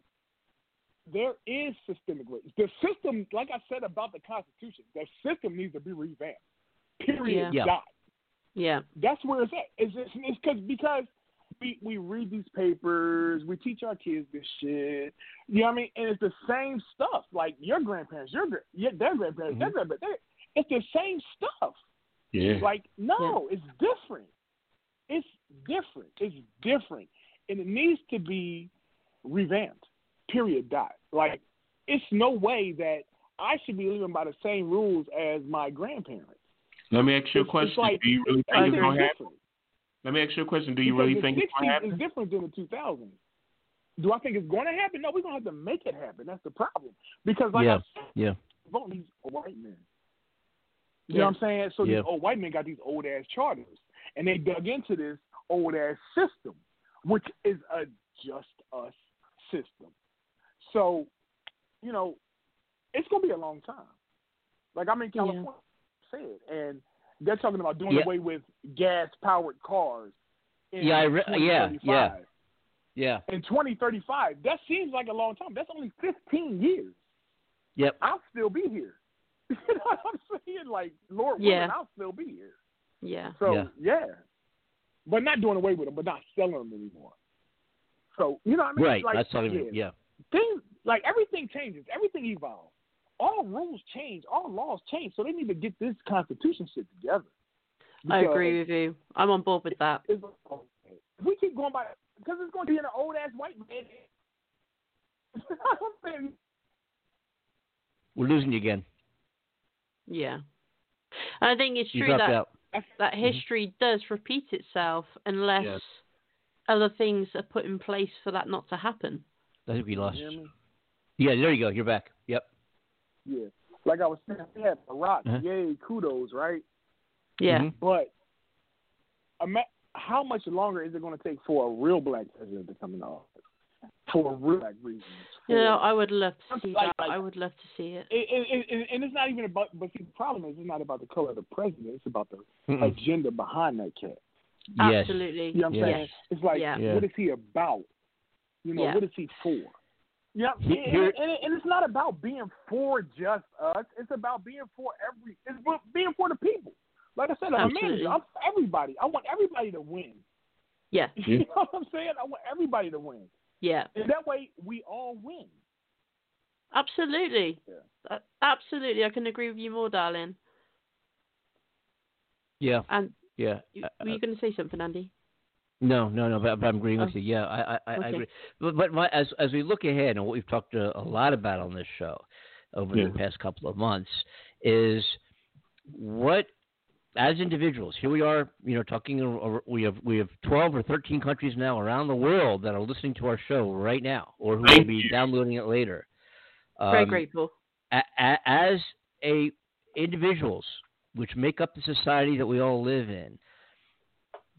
there is systemic racism. The system, like I said about the Constitution, the system needs to be revamped. Period. Yeah. Dot Yeah. that's where it's at. It's it's, it's cause, because we we read these papers, we teach our kids this shit. You know what I mean? And it's the same stuff. Like your grandparents, your gra- yeah, their grandparents, their mm-hmm. grandparents. they- It's the same stuff. Yeah. Like no, it's different. It's different. It's different, and it needs to be revamped. Period. Dot. Like it's no way that I should be living by the same rules as my grandparents. Let me ask you a It's- it's question. like- Do you really think it's agree. gonna happen? Different. Let me ask you a question. Do you Because really think it's gonna 60s happen? is different than the 2000s. Do I think it's going to happen? No, we're going to have to make it happen. That's the problem. Because, like Yeah. I said, Yeah. vote these white men. You Yeah. know what I'm saying? So Yeah. these old white men got these old ass charters, and they dug into this old ass system, which is a just us system. So, you know, it's going to be a long time. Like I'm in Yeah. California, said, and they're talking about doing Yeah. away with gas powered cars. In Yeah, I re- yeah, 2035 Yeah. in 2035. That seems like a long time. That's only 15 years. Yep. I'll still be here. <laughs> you know what I'm saying? Like, Lord Yeah. willing, I'll still be here. Yeah. So, Yeah. yeah. But not doing away with them, but not selling them anymore. So, you know what I mean? Right. Like, That's talking yeah. about. Yeah. Things, like, everything changes. Everything evolves. All rules change. All laws change. So they need to get this Constitution shit together. I agree with you. I'm on board with that. If we keep going by, because it's going to be an old ass white man. <laughs> We're losing you again. Yeah. I think it's true that out. that mm-hmm. history does repeat itself unless Yes. other things are put in place for that not to happen. I think we lost. You hear me? Yeah. There you go. You're back. Yep. Yeah. Like I was saying, we had Barack. Uh-huh. Yay, kudos, right? Yeah. Mhm. But how much longer is it going to take for a real black president to come into office? For real black reasons. You know, I would love to see Like- that. like- I would love to see it. it, it, it, and it's not even about. But see, the problem is, it's not about the color of the president. It's about the Mm-mm. agenda behind that cat. Yes. Absolutely. You know what I'm Yes. saying? It's like, Yeah. Yeah. what is he about? You know, Yeah. what is he for? Yeah, He- and, here- and, and it's not about being for just us. It's about being for every. It's being for the people. Like I said, I'm a manager. I'm for everybody. I want everybody to win. Yeah. <laughs> You know what I'm saying? I want everybody to win, Yeah. and that way we all win. Absolutely. Yeah. Uh, absolutely. I can agree with you more, darling. Yeah. And Yeah. you, Uh, were you going to say something, Andy? No, no, no. But, but I'm agreeing with Oh. you. Yeah, I, I, I agree. But, but my, as as we look ahead, and what we've talked a, a lot about on this show over Yeah. the past couple of months is what, as individuals, here we are. You know, talking. We have we have 12 or 13 countries now around the world that are listening to our show right now, or who will be downloading it later. Very Um, grateful. a, a, as a individuals which make up the society that we all live in,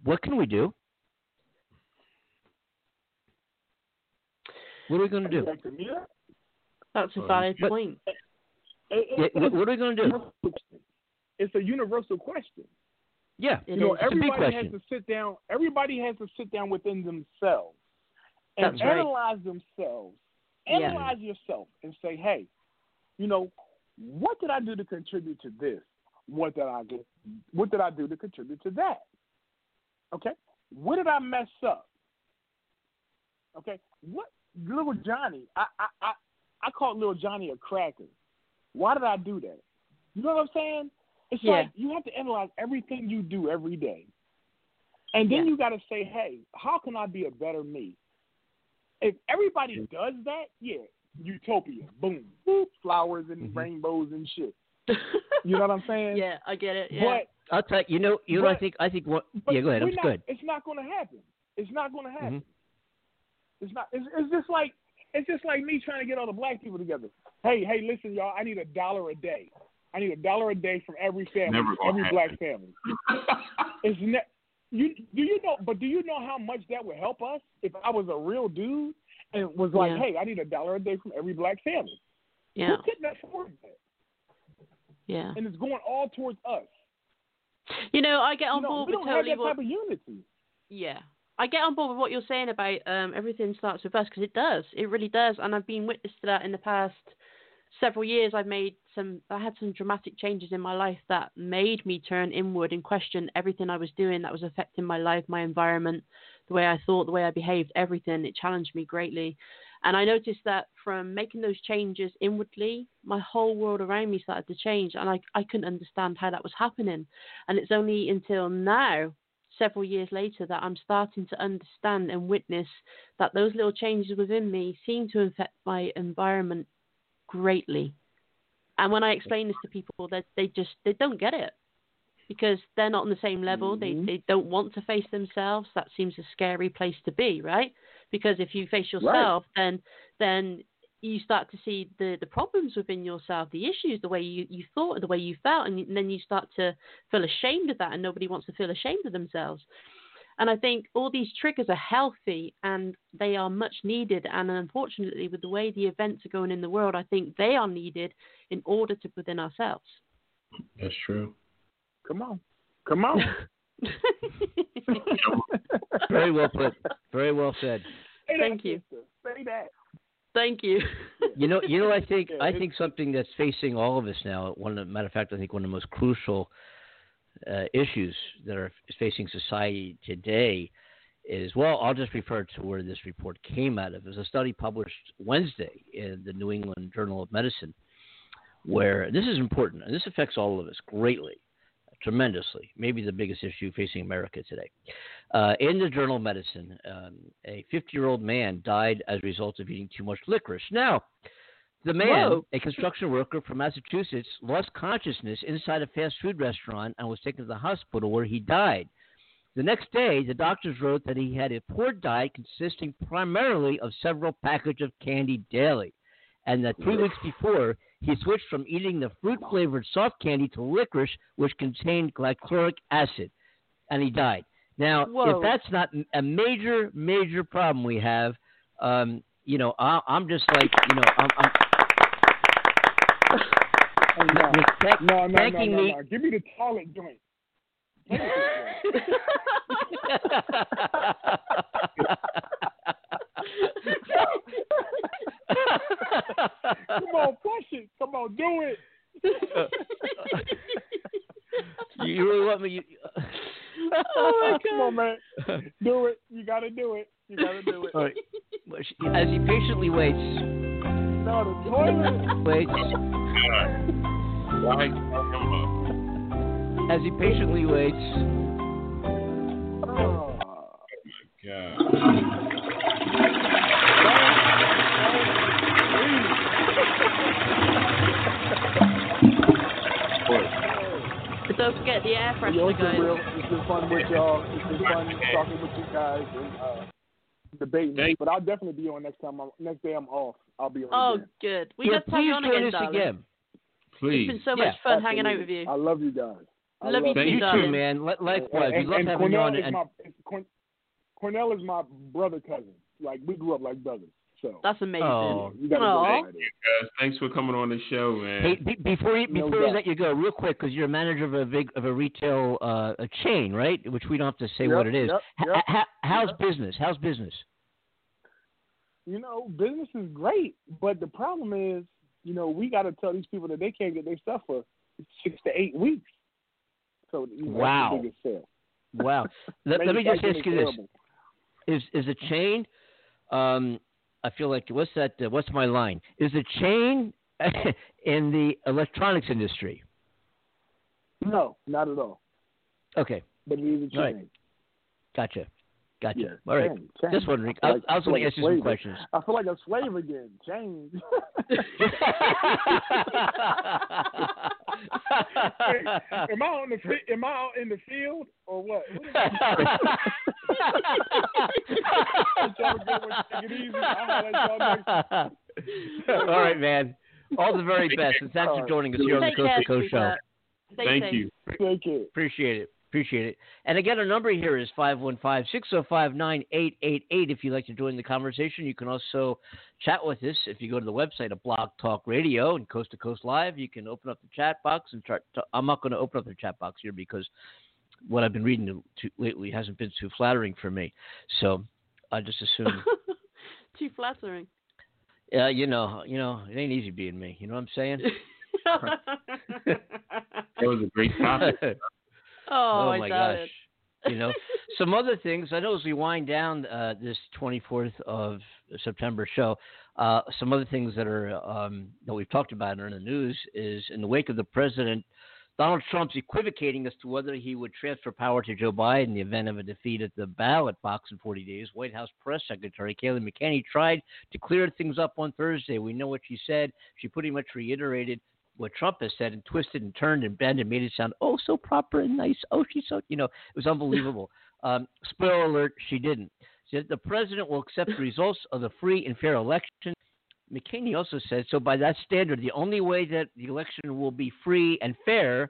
what can we do? What are we going to do? Like to me, That's a Um, valid but- point. it- it- what, what are we going to do? It's a universal question. Yeah, It you know, is. It's a big everybody has to sit down. Everybody has to sit down within themselves and That's right. analyze themselves. Yeah. Analyze yourself and say, hey, you know, what did I do to contribute to this? What did I get? What did I do to contribute to that? Okay, what did I mess up? Okay, what little Johnny? I I I, I called little Johnny a cracker. Why did I do that? You know what I'm saying? It's Yeah. like you have to analyze everything you do every day. And then Yeah. you got to say, hey, how can I be a better me? If everybody does that, yeah, utopia. Boom. Boop, flowers and Mhm. rainbows and shit. <laughs> You know what I'm saying? yeah, I get it. Yeah. I'll tell you. You know, you know. I think. I think. What? Yeah, go ahead. we're It's not, good. It's not going to happen. It's not going to happen. Mm-hmm. It's not. It's, it's just like it's just like me trying to get all the black people together. Hey, hey, listen, y'all. I need a dollar a day. I need a dollar a day from every family, Never gonna every happen. black family. <laughs> It's ne- you. Do you know? But do you know how much that would help us if I was a real dude and was like, Yeah. hey, I need a dollar a day from every black family. yeah. Who couldn't afford that? Yeah. And it's going all towards us. You know, I get on you know, board we with don't have that what. type of unity. Yeah. I get on board with what you're saying about um, everything starts with us because it does. It really does. And I've been witness to that in the past several years. I've made some, I had some dramatic changes in my life that made me turn inward and question everything I was doing that was affecting my life, my environment, the way I thought, the way I behaved, everything. It challenged me greatly. And I noticed that from making those changes inwardly, my whole world around me started to change. And I, I couldn't understand how that was happening. And it's only until now several years later that I'm starting to understand and witness that those little changes within me seem to affect my environment greatly. And when I explain this to people, that they just they don't get it because they're not on the same level. Mhm. They they don't want to face themselves. That seems a scary place to be, right? Because if you face yourself, then then you start to see the the problems within yourself, the issues, the way you you thought, the way you felt, and, then you start to feel ashamed of that, and nobody wants to feel ashamed of themselves. And I think all these triggers are healthy and they are much needed. And unfortunately, with the way the events are going in the world, I think they are needed in order to within ourselves. That's true. Come on, come on. <laughs> Very well put. Very well said. Thank you. Say that. Thank you. You know, you know. I think <laughs> I think something that's facing all of us now. One, of- matter of fact, I think one of the most crucial uh, issues that are facing society today is well. I'll just refer to where this report came out of. It was a study published Wednesday in the New England Journal of Medicine, where this is important and this affects all of us greatly, tremendously. Maybe the biggest issue facing America today. Uh, in the Journal of Medicine, um, a 50 year old man died as a result of eating too much licorice. Now, the man, Whoa. a construction worker from Massachusetts, lost consciousness inside a fast food restaurant and was taken to the hospital where he died. The next day, the doctors wrote that he had a poor diet consisting primarily of several packages of candy daily, and that three weeks before, he switched from eating the fruit flavored soft candy to licorice, which contained glycolic acid, and he died. Now, Whoa. if that's not a major, major problem we have, um, you know, I, I'm just like, you know, I'm, I'm Oh, no. No, no, no, thanking no, me. no. Give me the toilet joint. Give me this joint. Come on, push it. Come on, do it. <laughs> you, you really want me? You, <laughs> Oh, my <laughs> Come on, man. Do it. You got to do it. You got to do it. All right. Well, she- As he patiently waits, No, the toilet. <laughs> waits, Why as he patiently waits, Oh, my God. But don't forget the air Yo, freshener, it's been real. It's been fun with y'all. It's been fun talking with you guys and uh, debating. Thank- But I'll definitely be on next time. I'm, next day I'm off. I'll be on. Oh, again. good. We yeah, love to have please you on join again, us darling. again. It's Please. been so Yeah, much fun hanging out with you. I love you guys. I Love you love Thank too, You too, darling. man. Likewise, And, we love and having you on. is And my Corn- Cornell is my brother cousin. Like we grew up like brothers. So That's amazing. Oh. you got Aw. to Thank guys. Thanks for coming on the show, man. hey, be, before you, No before we doubt. let you go, real quick, because you're a manager of a big of a retail uh, a chain, right? Which we don't have to say Yep, what it is. yep, yep. h- how's Yep. business? How's business? you know, business is great, but the problem is, you know, we got to tell these people that they can't get their stuff for six to eight weeks. So you know, Wow. the biggest sale. Wow. <laughs> let, let me just ask you is this: is is a chain? Um, I feel like what's that? Uh, what's my line? Is a chain <laughs> in the electronics industry? No, not at all. Okay, But is a Right. gotcha, gotcha. Yeah, All right, change, change. just wondering. I I, feel like- I was going I to feel ask like you a some slave. questions. <laughs> I feel like a slave again. Change. <laughs> am I on the fi- am I out in the field or what? what is I'm <laughs> trying to get one, take it easy. I'll holler at y'all next All right, man. All the very best, and thanks for joining us here on the Coast care, to Coast Show. sweetheart. Stay Thank you. Appreciate it. Appreciate it. And again, our number here is 515-605-9888. If you'd like to join the conversation, you can also chat with us. If you go to the website of Blog Talk Radio and Coast to Coast Live, you can open up the chat box and start. To, I'm not going to open up the chat box here because what I've been reading to, to, lately hasn't been too flattering for me. So I just assume, <laughs> Too flattering. uh, you know, you know, it ain't easy being me. You know what I'm saying? <laughs> <laughs> That was a great topic. Oh, I my gosh. it. you know, <laughs> some other things. I know as we wind down uh, this 24th of September show, uh, some other things that are um, that we've talked about in the news is in the wake of the president. Donald Trump's equivocating as to whether he would transfer power to Joe Biden in the event of a defeat at the ballot box in 40 days. White House press secretary Kayleigh McEnany tried to clear things up on Thursday. We know what she said. She pretty much reiterated what Trump has said and twisted and turned and bent and made it sound oh so proper and nice. Oh, she's so you know it was unbelievable. <laughs> um, spoiler alert: she didn't. She said the president will accept the results of the free and fair election. McEnany also said so. By that standard, the only way that the election will be free and fair,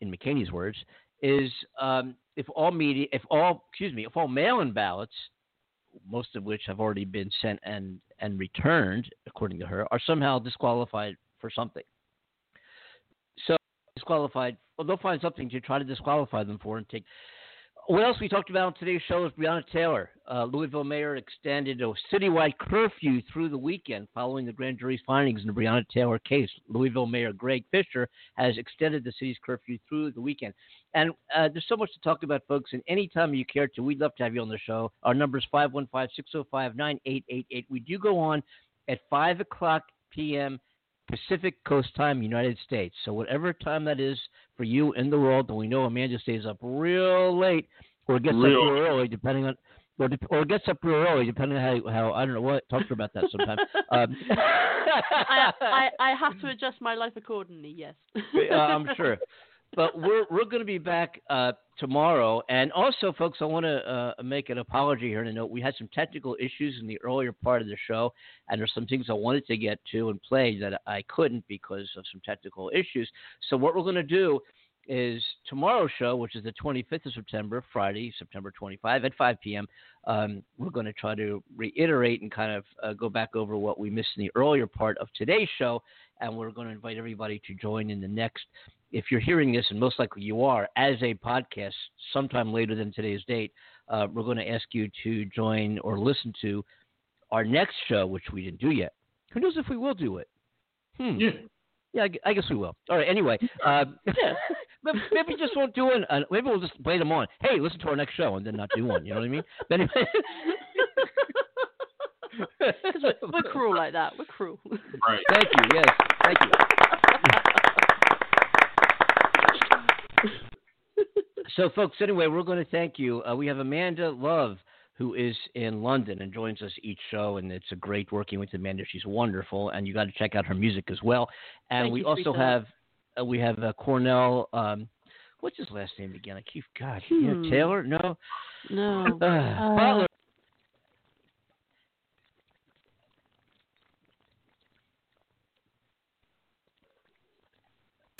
in McEnany's words, is um, if all media, if all excuse me, if all mail-in ballots, most of which have already been sent and and returned, according to her, are somehow disqualified for something disqualified. Well, they'll find something to try to disqualify them for and take. What else we talked about on today's show is Breonna Taylor. Uh, Louisville mayor extended a citywide curfew through the weekend following the grand jury's findings in the Breonna Taylor case. Louisville Mayor Greg Fisher has extended the city's curfew through the weekend. And uh, there's so much to talk about, folks. And anytime you care to, we'd love to have you on the show. Our number is 515 605 9888. We do go on at 5 o'clock p.m. Pacific Coast Time, United States. So whatever time that is for you in the world, and we know Amanda stays up real late or gets Real. up real early, depending on. Or, de- or gets up real early, depending on how, how I don't know what. Talk to her about that sometime. <laughs> Um, I, I I have to <laughs> adjust my life accordingly. Yes. uh, I'm sure. But we're we're going to be back uh, tomorrow, and also, folks, I want to uh, make an apology here and a note. We had some technical issues in the earlier part of the show, and there's some things I wanted to get to and play that I couldn't because of some technical issues. So what we're going to do is tomorrow's show, which is the 25th of September, Friday, September 25 at 5 p.m. Um, we're going to try to reiterate and kind of uh, go back over what we missed in the earlier part of today's show, and we're going to invite everybody to join in the next. If you're hearing this, and most likely you are, as a podcast sometime later than today's date, uh, we're going to ask you to join or listen to our next show, which we didn't do yet. Who knows if we will do it? Hmm. Yeah. Yeah, I guess we will. All right. Anyway, <laughs> uh, <laughs> maybe maybe we just won't do it. Uh, maybe we'll just play them on. Hey, listen to our next show, and then not do one. You know what I mean? But anyway, <laughs> 'Cause we're, we're cruel like that. We're cruel. Right. thank you. Yes, thank you. So, folks, anyway, we're going to thank you. Uh, we have Amanda Love, who is in London and joins us each show, and it's a great working with Amanda. She's wonderful, and you got to check out her music as well. And Thank we you, also sweetheart. have uh, we have uh, Cornell. Um, what's his last name again? I keep God. Hmm. Taylor? No. No. <sighs> Uh, Butler.